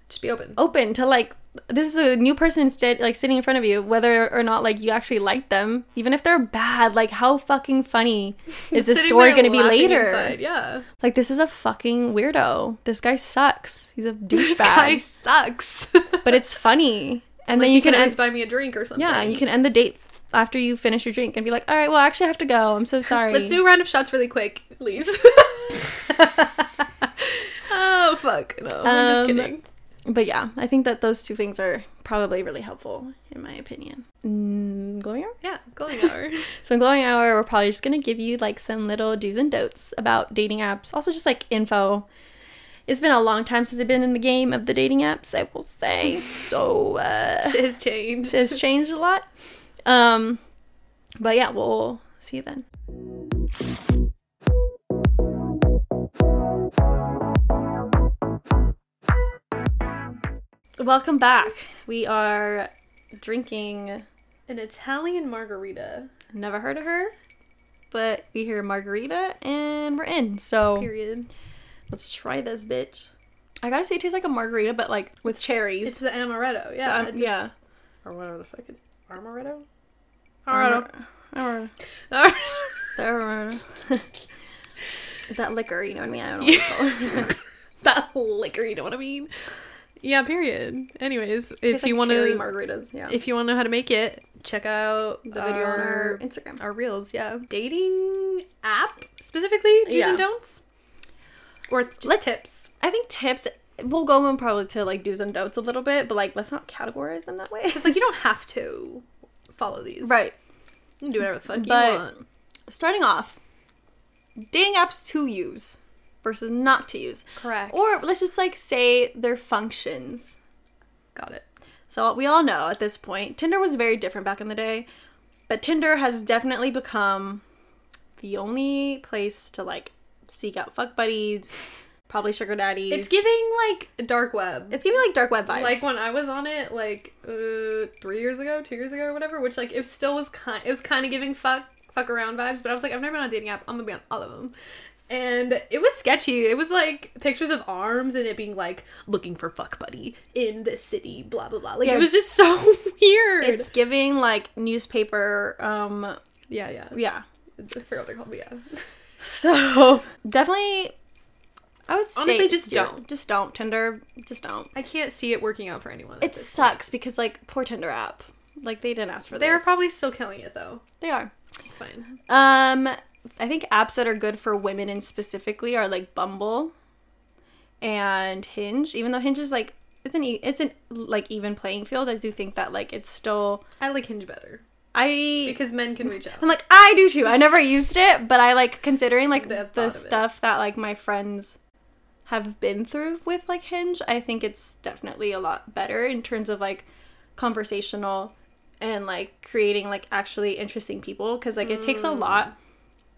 just be open. open to like this is a new person sta- like sitting in front of you whether or not like you actually like them even if they're bad like how fucking funny *laughs* is this story gonna be later inside, Yeah. like this is a fucking weirdo this guy sucks he's a douchebag This guy sucks. but it's funny *laughs* and like then you can always end, buy me a drink or something. yeah you can end the date after you finish your drink and be like all right well i actually have to go i'm so *laughs* sorry Let's do a round of shots really quick. Leaves. *laughs* *laughs* oh fuck! No, I'm just Um, kidding. but yeah i think that those two things are probably really helpful in my opinion mm, glowing hour Yeah, glowing hour. so in glowing hour we're probably just gonna give you like some little do's and don'ts about dating apps also just like info it's been a long time since i've been in the game of the dating apps i will say so uh Shit has changed. it has changed a lot um but yeah we'll see you then welcome back we are drinking An Italian margarita. never heard of her but we hear margarita and we're in so Period. let's try this bitch i gotta say it tastes like a margarita but like with cherries It's the amaretto. Yeah. The- it just- yeah. Or whatever the fuck it. Amaretto. Amar- Amar- that liquor you know what i mean i don't know *laughs* what *laughs* that liquor. You know what I mean? Yeah. Period. Anyways, if you like want to, margaritas yeah if you want to know how to make it, check out the video on our instagram our reels. Yeah. Dating app specifically. Do's Yeah. and don'ts. Or just Let- tips. i think tips we'll go in probably to like do's and don'ts a little bit but like let's not categorize them that way It's like you don't have to follow these. right You can do whatever the fuck But- you want. But starting off dating apps to use versus not to use Correct. or let's just like say their functions got it. So we all know at this point, Tinder was very different back in the day, but Tinder has definitely become the only place to like seek out fuck buddies, probably sugar daddies. It's giving like dark web. it's giving like dark web vibes. like when I was on it like uh three years ago, two years ago or whatever, which like it still was kind it was kind of giving fuck fuck around vibes, but I was like I've never been on a dating app. I'm gonna be on all of them. And it was sketchy. It was like pictures of arms and it being like looking for fuck buddy in this city, blah blah blah. Like Yeah, it was just so *laughs* weird. it's giving like newspaper. Um, yeah, yeah. yeah. I forgot what they're called, but yeah. So definitely, I would say Honestly, just steer- don't. just don't Tinder, just don't. I can't see it working out for anyone. It sucks because like poor Tinder app, like they didn't ask for this. They're this. probably still killing it though. they are. It's fine. Um, I think apps that are good for women and specifically are like Bumble and Hinge. Even though Hinge is like it's an e- it's an like even playing field, I do think that like it's still I like Hinge better I because men can reach out. I'm like I do too. I never used it, but I like considering like The the stuff that like my friends have been through with like Hinge. I think it's definitely a lot better in terms of like conversational and like creating like actually interesting people because like it takes a Mm. lot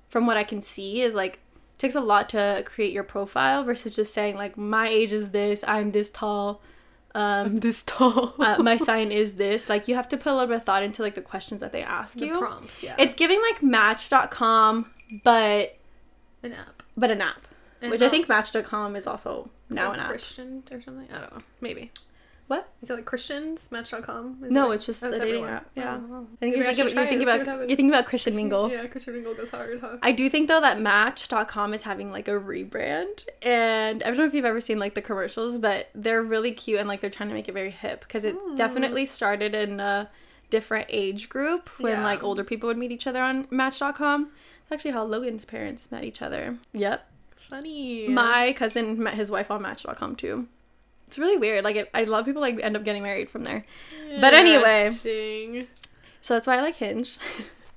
from what I can see is like it takes a lot to create your profile versus just saying like my age is this, I'm this tall, um this tall. *laughs* uh, my *laughs* sign is this. Like you have to put a little bit of thought into like the questions that they ask the you. prompts, yeah. It's giving like match.com but an app. but an app. And which I think match.com is also is now an app. Christian or something. I don't know. Maybe. What? Is it like Christians? Match.com? Is No, it- it's just oh, a dating everyone. app, yeah. Oh, I think Maybe you're thinking, about you it think and see what about happens. you think about Christian Mingle. Yeah, Christian Mingle goes hard, huh? I do think though that Match.com is having like a rebrand, and I don't know if you've ever seen like the commercials, but they're really cute and like they're trying to make it very hip because it's Mm. definitely started in a different age group when Yeah. like older people would meet each other on Match.com. It's actually how Logan's parents met each other. Yep. Funny. My cousin met his wife on Match.com too. It's really weird. Like, it, I love people like end up getting married from there. But anyway. So that's why I like Hinge. *laughs*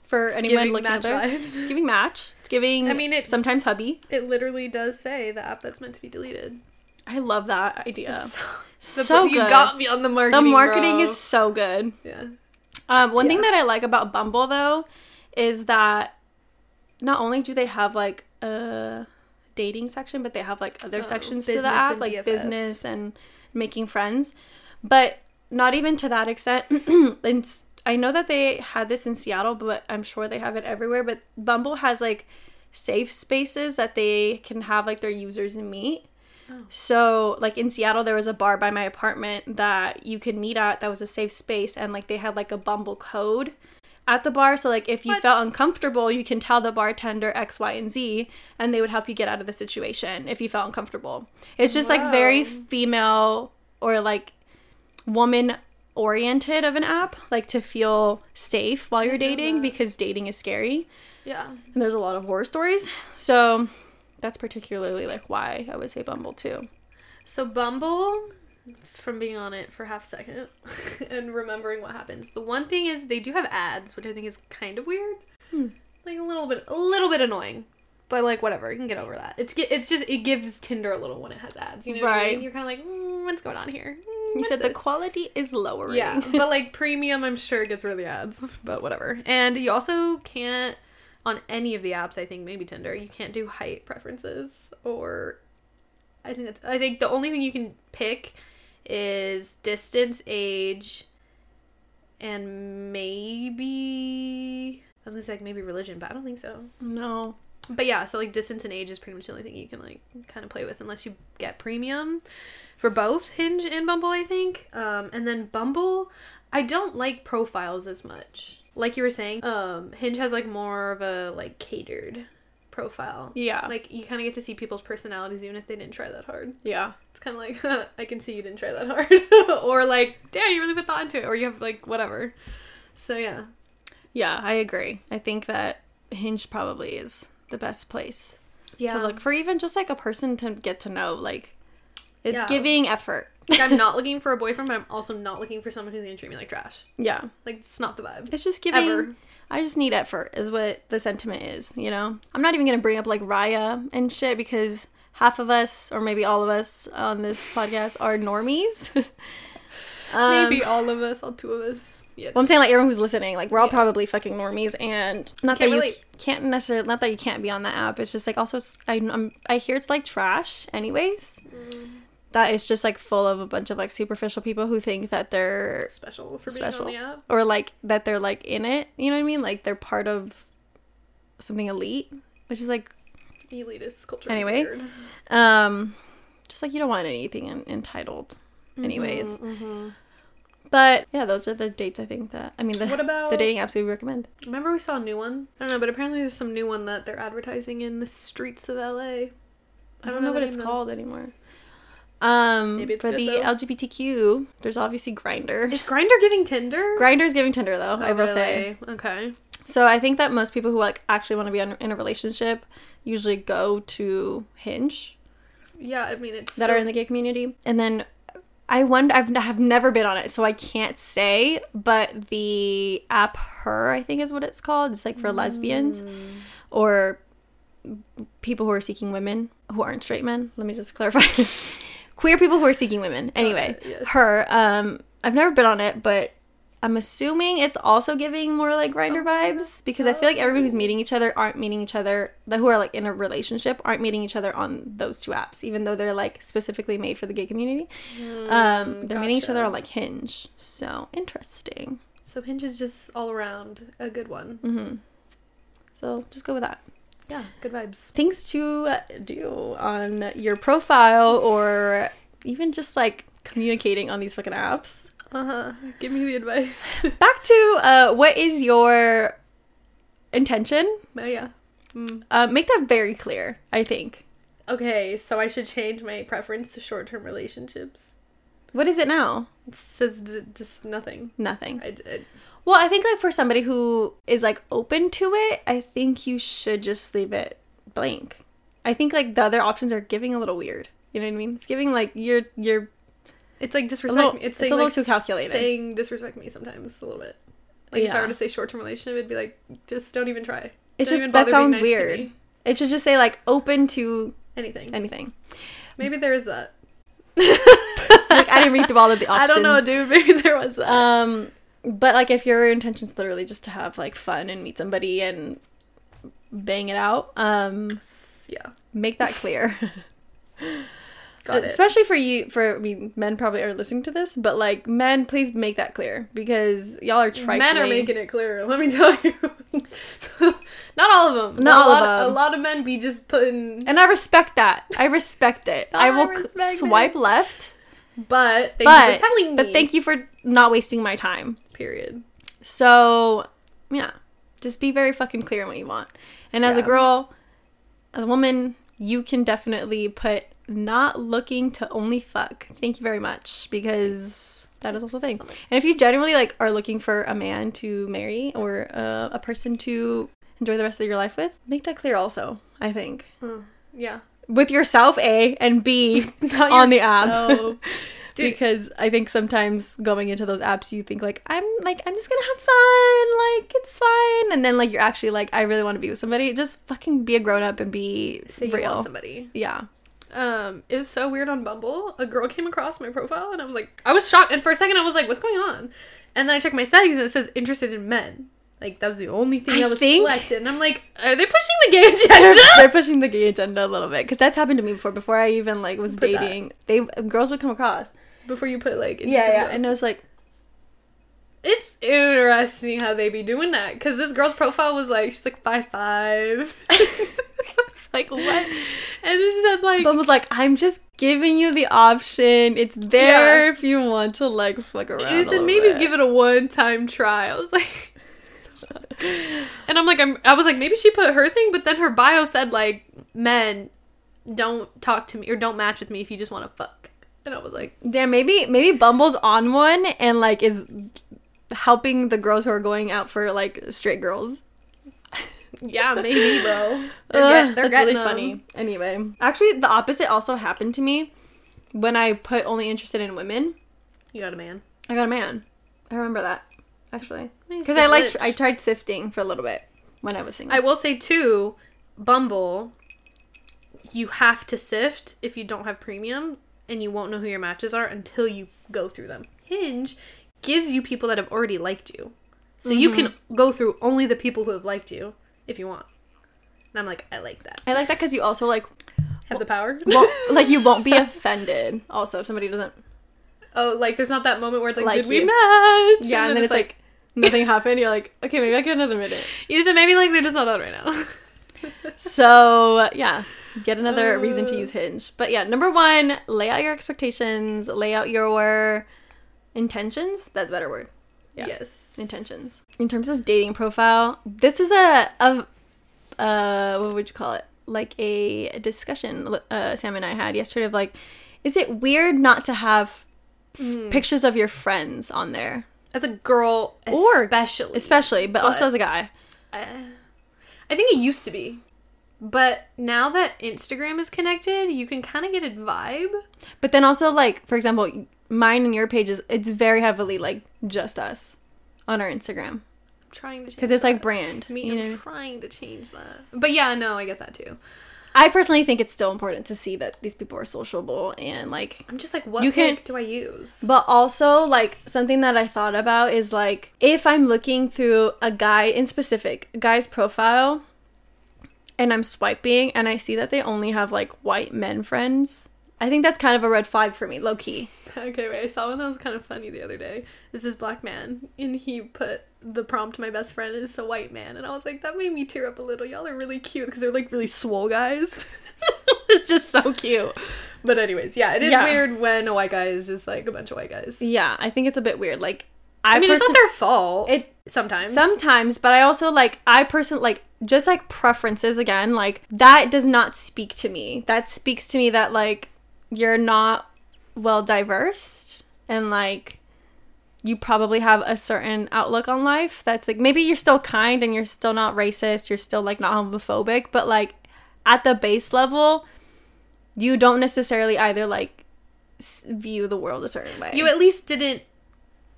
For It's anyone looking at there, vibes. it's giving Match. It's giving. I mean, it- sometimes hubby. It literally does say the app that's meant to be deleted. I love that idea. So, *laughs* So you good. got me on the marketing. the marketing bro. is so good. yeah. Um, one thing that I like about Bumble though is that not only do they have like a dating section, but they have like other Oh, sections to the app, like BFF. business and making friends. But not even to that extent. *clears throat* and I know that they had this in Seattle, but I'm sure they have it everywhere. But Bumble has like safe spaces that they can have like their users meet. Oh. So, like in Seattle, there was a bar by my apartment that you could meet at that was a safe space, and like they had like a Bumble code at the bar. So, like if you What? felt uncomfortable, you can tell the bartender X, Y, and Z, and they would help you get out of the situation if you felt uncomfortable. It's just like very female or like woman oriented of an app, like to feel safe while you're I dating because dating is scary Yeah. and there's a lot of horror stories. So that's particularly like why I would say Bumble too. So Bumble, from being on it for half a second *laughs* and remembering what happens, the one thing is they do have ads, which I think is kind of weird. Hmm. Like a little bit, a little bit annoying. But like whatever, you can get over that. It's it's just it gives Tinder a little when it has ads. You know what I Right. mean? You're kind of like, mm, what's going on here? Mm, You said the quality is lowering. Yeah, *laughs* but like premium, I'm sure it gets rid of the ads, but whatever. And you also can't on any of the apps. I think maybe Tinder, you can't do height preferences or. I think that's, I think the only thing you can pick is distance, age, and maybe I was gonna say like maybe religion, but I don't think so. no. But yeah, so like distance and age is pretty much the only thing you can like kind of play with unless you get premium for both Hinge and Bumble, I think. Um, and then Bumble, I don't like profiles as much. Like you were saying, um, Hinge has like more of a like catered profile. Yeah. Like you kind of get to see people's personalities even if they didn't try that hard. yeah. It's kind of like *laughs* I can see you didn't try that hard, *laughs* or like damn you really put thought into it, or you have like whatever. So yeah, Yeah, I agree. I think that Hinge probably is the best place to look for even just like a person to get to know. Like it's Yeah. giving effort. Like I'm not *laughs* looking for a boyfriend, but I'm also not looking for someone who's gonna treat me like trash. Yeah. Like it's not the vibe. It's just giving Ever. I just need effort is what the sentiment is, you know? I'm not even gonna bring up like Raya and shit because half of us, or maybe all of us on this podcast are normies. *laughs* Um, Maybe all of us, all two of us. Yeah. Well, I'm saying like everyone who's listening, like we're all Yeah. probably fucking normies, and not that Can't you relate. can't necessarily, not that you can't be on the app. It's just like also I, am I hear it's like trash, anyways. Mm. That is just like full of a bunch of like superficial people who think that they're special for being Special. on the app. or like that they're like in it. You know what I mean? Like they're part of something elite, which is like Elitist culture. Anyway. um, just like you don't want anything en- entitled, anyways. Mhm. But yeah, those are the dates I think that I mean the What about the dating apps we recommend. Remember we saw a new one? I don't know, but apparently there's some new one that they're advertising in the streets of LA. I don't know, what it's though. called anymore. Um, Maybe it's for good, the though. LGBTQ, there's obviously Grindr. Is Grindr giving Tinder? Grindr's giving Tinder though, I Oh, will say. Okay. So I think that most people who like actually want to be in a relationship usually go to Hinge Yeah, I mean it's that still- are in the gay community, and then I wonder I've have never been on it, so I can't say. But the app Her, I think is what it's called. It's like for lesbians Mm. or people who are seeking women who aren't straight men. Let me just clarify. *laughs* Queer people who are seeking women. Anyway, it, yes. her. Um, I've never been on it, but I'm assuming it's also giving more like Grindr vibes because I feel like everyone who's meeting each other aren't meeting each other. The who are like in a relationship aren't meeting each other on those two apps, even though they're like specifically made for the gay community. Um, they're meeting each other Mm, on like Hinge. So interesting. So Hinge is just all around a good one. hmm So just go with that. Yeah, good vibes. things to do on your profile or even just like communicating on these fucking apps. Uh huh. Give me the advice. *laughs* Back to uh, what is your intention? oh, yeah. Mm. Uh, make that very clear, I think. Okay, so I should change my preference to short-term relationships. What is it now? It says d- just nothing. Nothing. I, I- Well, I think like for somebody who is like open to it, I think you should just leave it blank. I think like the other options are giving a little weird. You know what I mean? It's giving like you're you're It's like disrespect little- me. It's, it's a little like, too calculated. Saying disrespect me sometimes a little bit. Like if I were to say short term relationship, it'd be like, just don't even try. it's Don't just that sounds nice weird. It should just say like open to Anything. anything. Maybe there is that. Like I didn't read through all of the options. *laughs* I don't know, dude. Maybe there was that. Um, but like if your intention's literally just to have like fun and meet somebody and bang it out, um, yeah. make that clear. *laughs* Got it. Especially for you, for I mean, men probably are listening to this, but like men, please make that clear because y'all are trifling. Men are making it clear. Let me tell you. *laughs* Not all of them. Not a all of lot, them. A lot of men be just putting, and I respect that. I respect it. *laughs* I I will c- respect it. swipe left, but thank but you for telling me. but thank you for not wasting my time. Period. So, yeah, just be very fucking clear on what you want. And as a girl, as a woman, you can definitely put not looking to only fuck. Thank you very much because that is also a thing. And if you genuinely like are looking for a man to marry or uh, a person to enjoy the rest of your life with, make that clear also. I think Uh, yeah. with yourself, a and b *laughs* Not on the app. *laughs* Because I think sometimes going into those apps, you think like I'm like I'm just gonna have fun, like it's fine, and then like you're actually like I really want to be with somebody. Just fucking be a grown up and be you real. somebody. Yeah, Um, it was so weird on Bumble. A girl came across my profile and I was like, I was shocked. And for a second, I was like, what's going on? And then I checked my settings and it says interested in men. Like that was the only thing I that was think- selected. And I'm like, are they pushing the gay agenda? they're pushing the gay agenda a little bit because that's happened to me before. Before I even like was Put that. dating, they girls would come across. Before you put like, Yeah, yeah, and I was like, it's interesting how they be doing that. Because this girl's profile was like, she's like five five. *laughs* it's like what? And it said like, Bum was like, I'm just giving you the option. It's there Yeah. if you want to like fuck around. It said maybe give it a one time try. I was like, *laughs* and I'm like, I'm, I was like, maybe she put her thing, but then her bio said like, men don't talk to me or don't match with me if you just want to fuck. And I was like, Damn, maybe maybe Bumble's on one and like is helping the girls who are going out for like straight girls. yeah, maybe, bro. *laughs* They're, Ugh, get, they're really getting 'em. funny. Anyway, actually, the opposite also happened to me when I put only interested in women. You got a man. I got a man. I remember that actually because I liked. I tried sifting for a little bit when I was single. I will say too, Bumble, you have to sift if you don't have premium, and you won't know who your matches are until you go through them. Hinge gives you people that have already liked you, so you can go through only the people who have liked you if you want. And I'm like, I like that. I like that because you also like Have the power. *laughs* *laughs* like you won't be offended. Also, if somebody doesn't oh, like there's not that moment where it's like, Like did we you. match? yeah, and then it's like nothing *laughs* happened. You're like, okay, maybe I get another minute. you said maybe like they're just not on right now. So yeah, get another reason to Uh. use Hinge. But yeah, number one, lay out your expectations, lay out your intentions. That's a better word. Yeah. Yes. Intentions. In terms of dating profile, this is a a uh what would you call it? Like a discussion uh, Sam and I had yesterday of like, is it weird not to have Mm. pictures of your friends on there, As a girl, Or- especially. especially, but, also as a guy? Uh, I think it used to be. But now that Instagram is connected, you can kind of get a vibe. But then also like, for example, mine and your pages, it's very heavily like just us on our Instagram I'm trying to change because it's like brand. Me, you I'm know? trying to change that. But yeah, no, I get that too. I personally think it's still important to see that these people are sociable and like I'm just like, what You can- do I use? But also, like, something that I thought about is like, if I'm looking through a guy in specific, a guy's profile, and I'm swiping and I see that they only have like white men friends, I think that's kind of a red flag for me, low key. Okay, wait. I saw one that was kind of funny the other day. This is black man, and he put the prompt "my best friend is a white man," and I was like, that made me tear up a little. Y'all are really cute because they're like really swole guys. *laughs* it's just so cute. But anyways, yeah, it is Yeah. weird when a white guy is just like a bunch of white guys. Yeah, I think it's a bit weird. Like, I, I mean, it's not their fault. It sometimes. sometimes, but I also like I person like just like preferences again. Like that does not speak to me. That speaks to me that like you're not well diverse and like you probably have a certain outlook on life that's like maybe you're still kind and you're still not racist, you're still like not homophobic, but like at the base level, you don't necessarily either like view the world a certain way. You at least didn't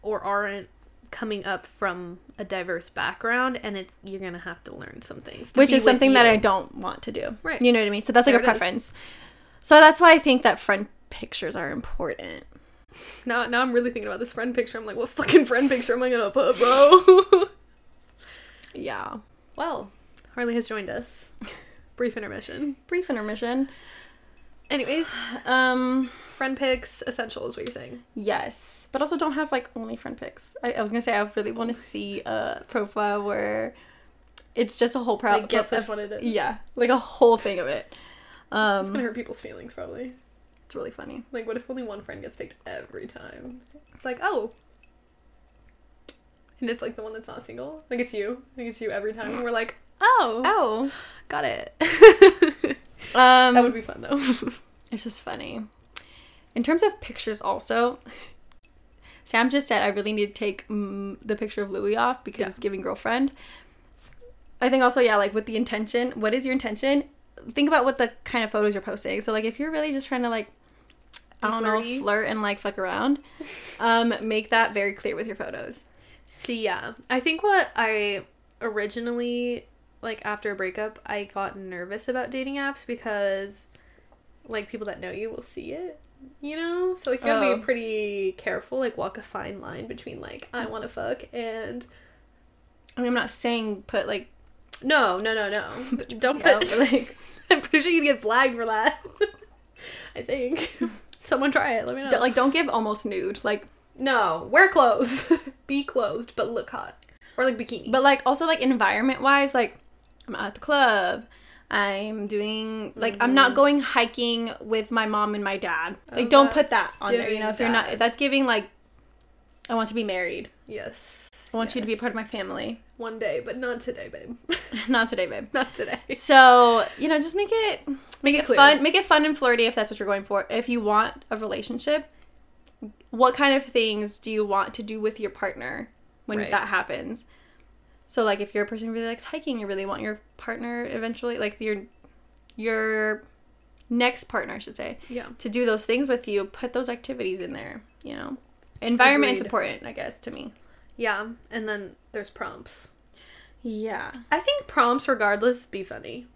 or aren't coming up from a diverse background and it's you're gonna have to learn some things. which is something that. I don't want to do. Right. You know what I mean? So that's like There a it is. So that's why I think that friend pictures are important. Now, now I'm really thinking about this friend picture. I'm like, what fucking friend picture am I gonna put, bro? *laughs* Yeah. well, Harley has joined us. Brief intermission. Brief intermission. Anyways, Um friend pics essential is what you're saying. yes, but also don't have like only friend pics. I, I was gonna say I really want to see a profile where it's just a whole profile. Like, guess which one it is. Yeah, like a whole thing of it. It's gonna Um, hurt people's feelings probably. it's really funny. Like, what if only one friend gets picked every time? It's like, oh. And it's like the one that's not single. Like it's you. Like it's you every time. And we're like, oh, Oh, got it. *laughs* um, that would be fun though. *laughs* It's just funny. In terms of pictures, also, Sam just said I really need to take mm, the picture of Louis off because Yeah. it's giving girlfriend. I think also, yeah, like with the intention. What is your intention? Think about what the kind of photos you're posting. So, like, if you're really just trying to, like, I don't flirty. know, flirt and like fuck around, *laughs* um, make that very clear with your photos. See, yeah. I think what I originally, like after a breakup, I got nervous about dating apps because, like, people that know you will see it. You know? So, like, you gotta Oh. be pretty careful, like, walk a fine line between, like, I wanna fuck and. I mean, I'm not saying put like, No, no, no, no. *laughs* But don't put. like, *laughs* I'm pretty sure you'd get flagged for that. *laughs* I think. Someone try it. Let me know. don't- like don't give almost nude, like, no, wear clothes. Be clothed, but look hot. Or like bikini. but like also like environment wise like i'm at the club i'm doing like i'm not mm. going hiking with my mom and my dad like Oh, don't put that on there you know if you're not bad. that's giving like i want to be married yes. I want you to be a part of my family One day, but not today, babe. *laughs* not today babe *laughs* not today. so you know just make it Make it fun make it fun and flirty if that's what you're going for if you want a relationship what kind of things do you want to do with your partner when Right. that happens so like if you're a person who really likes hiking you really want your partner eventually like your your next partner i should say Yeah. to do those things with you put those activities in there you know Environment Agreed. important i guess to me Yeah. And then there's prompts. yeah I think prompts, regardless, be funny.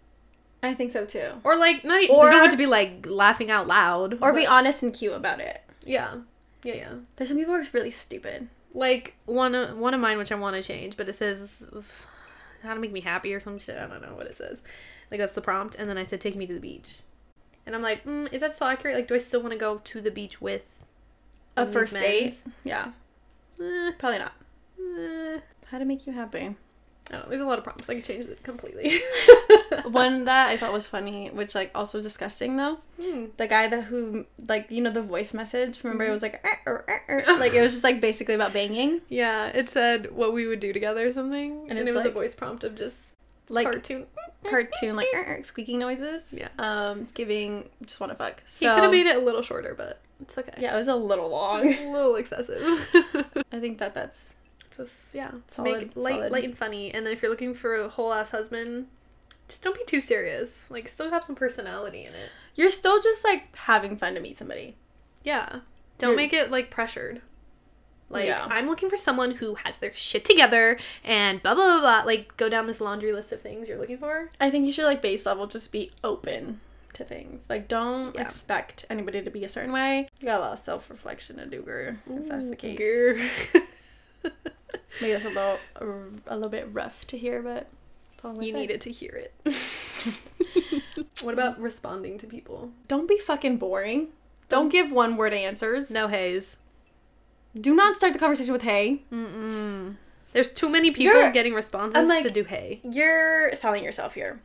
i think so too Or like not. Or- Or you don't want to be like laughing out loud. or be honest and cute about it Yeah. Yeah. Yeah. there's some people who are really stupid Like one of one of mine, which I want to change, but it says how to make me happy or some shit. I don't know what it says. Like that's the prompt, and then I said take me to the beach, and I'm like, mm, is that still accurate? Like, do I still want to go to the beach with a first date yeah Eh, probably not eh. how to make you happy I know. There's a lot of prompts. I could change it completely. *laughs* one that I thought was funny, which like also disgusting though. Hmm. The guy that who like you know the voice message. Remember it was like "Er, er, er, er," *laughs* like it was just like basically about banging, Yeah, it said what we would do together or something, and, it's it was like- a voice prompt of just like cartoon. cartoon like squeaking noises. Yeah. Um, it's giving just want to fuck. He So could have made it a little shorter, but it's okay. yeah, it was a little long. A little excessive. *laughs* I think that that's Just yeah, Solid, make light, solid. light and funny. And then if you're looking for a whole ass husband, just don't be too serious. Like, still have some personality in it. you're still just like having fun to meet somebody. Yeah, don't You're- make it like pressured. Like, Yeah. I'm looking for someone who has their shit together and blah blah blah. blah. Like, go down this laundry list of things you're looking for. I think you should like base level just be open to things. Like don't Yeah. expect anybody to be a certain way. You got a lot of self reflection to do, girl. If that's the case. *laughs* Maybe that's a little a little bit rough to hear, but you say. needed to hear it. *laughs* what about responding to people? Don't be fucking boring. Don't give one word answers. No haze. Do not start the conversation with hey. Mm-mm. There's too many people You're- getting responses like- to do hey. You're selling yourself here.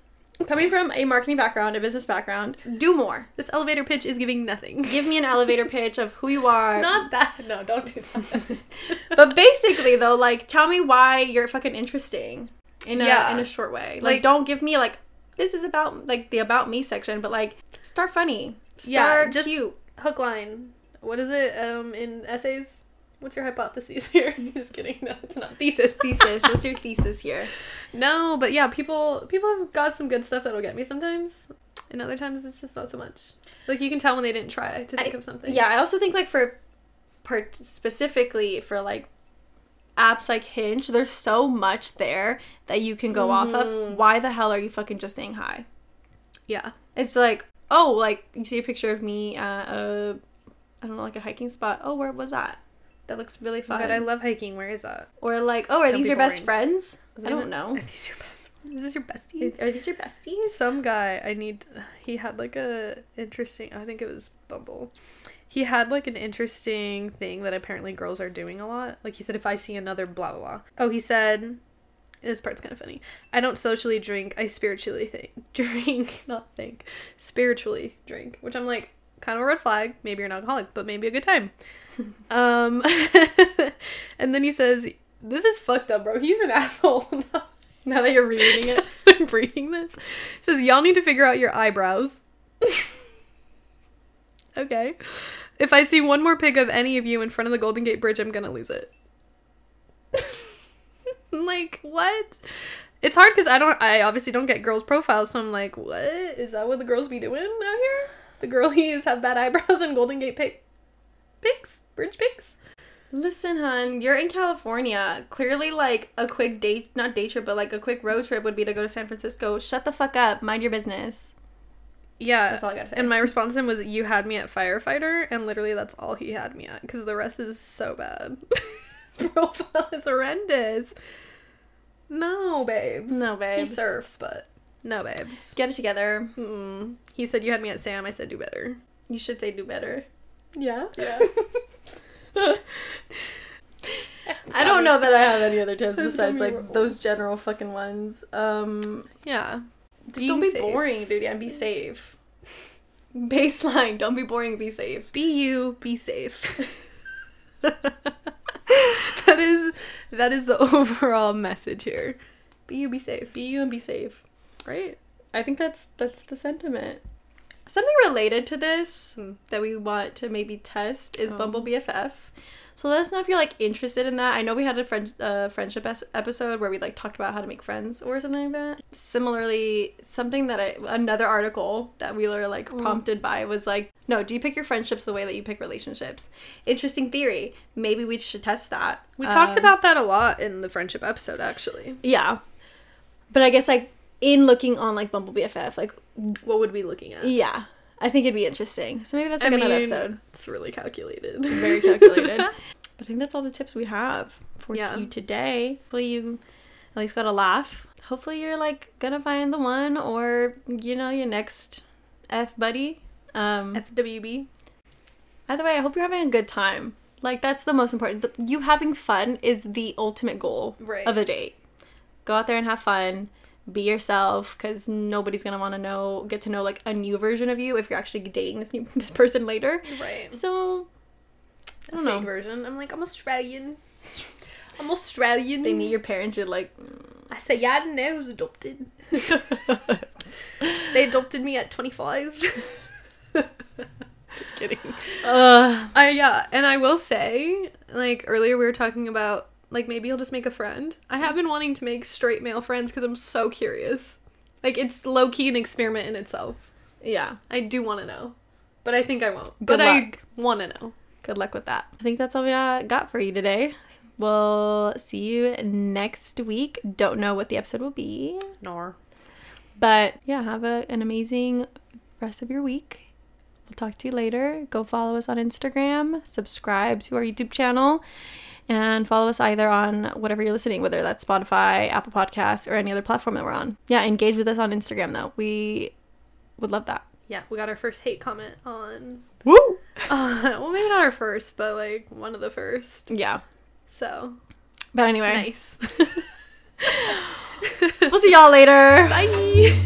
Coming from a marketing background, a business background, do more. This elevator pitch is giving nothing. Give me an elevator pitch of who you are. *laughs* Not that. No, don't do that. *laughs* but basically though, like tell me why you're fucking interesting in a Yeah. in a short way. Like, Like- don't give me like this is about like the about me section, but like start funny. Start Yeah, just- cute. Hook line. What is it? Um, in essays, What's your hypothesis *laughs* here? I'm just kidding. No, it's not thesis. Thesis. What's your *laughs* thesis here? No, but yeah, people people have got some good stuff that'll get me sometimes, and other times it's just not so much. Like you can tell when they didn't try to think I- of something. Yeah, I also think like for part specifically for like apps like Hinge, there's so much there that you can go off Mhm. of. Why the hell are you fucking just saying hi? yeah, It's like, oh, like you see a picture of me at a I don't know, like a hiking spot. Oh, where was that? That looks really oh fun. but I love hiking. Where is that? or like, oh, are Don't these be your best friends? Was I don't know. *laughs* Are these your best? Is this your besties? Are these your besties? Some guy I need. He had like a interesting. I think it was Bumble. He had like an interesting thing that apparently girls are doing a lot. Like he said, if I see another blah blah blah. Oh, he said. This part's kind of funny. I don't socially drink. I spiritually think *laughs* drink, not think. Spiritually drink, which I'm like kind of a red flag. Maybe you're an alcoholic, but maybe a good time. *laughs* um, *laughs* and then he says, "This is fucked up, bro. He's an *laughs* asshole." now that you're reading it. I'm reading this. It says y'all need to figure out your eyebrows. okay. If I see one more pic of any of you in front of the Golden Gate Bridge, I'm gonna lose it. Like, what? It's hard because I don't I obviously don't get girls' profiles, so I'm like, what? Is that what the girls be doing out here? The girlies have bad eyebrows and Golden Gate pic pics? Bridge pics? Listen, hun, you're in California. Clearly, like a quick date, not day trip, but like a quick road trip would be to go to San Francisco. Shut the fuck up. Mind your business. Yeah. That's all I gotta say. And my response to him was, "You had me at firefighter," and literally that's all he had me at because the rest is so bad. *laughs* His profile is horrendous. No, babes. No, He babes. surfs, but no, babes. Get it together. Mm-mm. He said you had me at Sam. I said do better. You should say do better. Yeah. Yeah. *laughs* *laughs* I don't know that I have any other tips It's besides like rough. those general fucking ones. Um, Yeah. just Being don't be safe. boring, dude, and be safe. Baseline, don't be boring, be safe. Be you. Be safe. *laughs* that is that is the overall message here. Be you. Be safe. Be you and be safe. Right. I think that's that's the sentiment. Something related to this Hmm. that we want to maybe test is Oh. Bumble BFF. So let us know if you're like interested in that. I know we had a friend uh, friendship es- episode where we like talked about how to make friends or something like that. Similarly, something that I another article that we were like Mm. prompted by was like, no, do you pick your friendships the way that you pick relationships? Interesting theory. Maybe we should test that. We talked Um, about that a lot in the friendship episode, actually. yeah, but I guess like in looking on like Bumble BFF, like What would we be looking at? Yeah, I think it'd be interesting. So maybe that's like another episode. It's really calculated. Very calculated. *laughs* but I think that's all the tips we have for Yeah. you today. Hopefully you at least got a laugh. Hopefully you're like gonna find the one or you know your next F buddy. Um, FWB. either way, I hope you're having a good time. Like that's the most important. You having fun is the ultimate goal Right. of a date. Go out there and have fun. Be yourself, because nobody's gonna want to know, get to know like a new version of you if you're actually dating this new *laughs* this person later. Right. So I don't Fake know. version. I'm like, I'm Australian. I'm Australian. They meet your parents. You're like, I say, yeah, I didn't know I was adopted. *laughs* they adopted me at 25. *laughs* Just kidding. uh, I yeah, and I will say, like earlier we were talking about like maybe you'll just make a friend. I have been wanting to make straight male friends because I'm so curious. Like it's low key an experiment in itself. yeah. I do want to know, but I think I won't. Good but luck. I want to know. Good luck with that. I think that's all we uh, got for you today. We'll see you next week. Don't know what the episode will be, Nor. but yeah, have a, an amazing rest of your week. We'll talk to you later. Go follow us on Instagram, subscribe to our YouTube channel, and follow us either on whatever you're listening, whether that's Spotify, Apple Podcasts, or any other platform that we're on. Yeah, engage with us on Instagram though. We would love that. Yeah, we got our first hate comment on. Woo! *laughs* Uh, well, maybe not our first, but like one of the first. Yeah. So But anyway, nice. *laughs* we'll see y'all later. *laughs* Bye.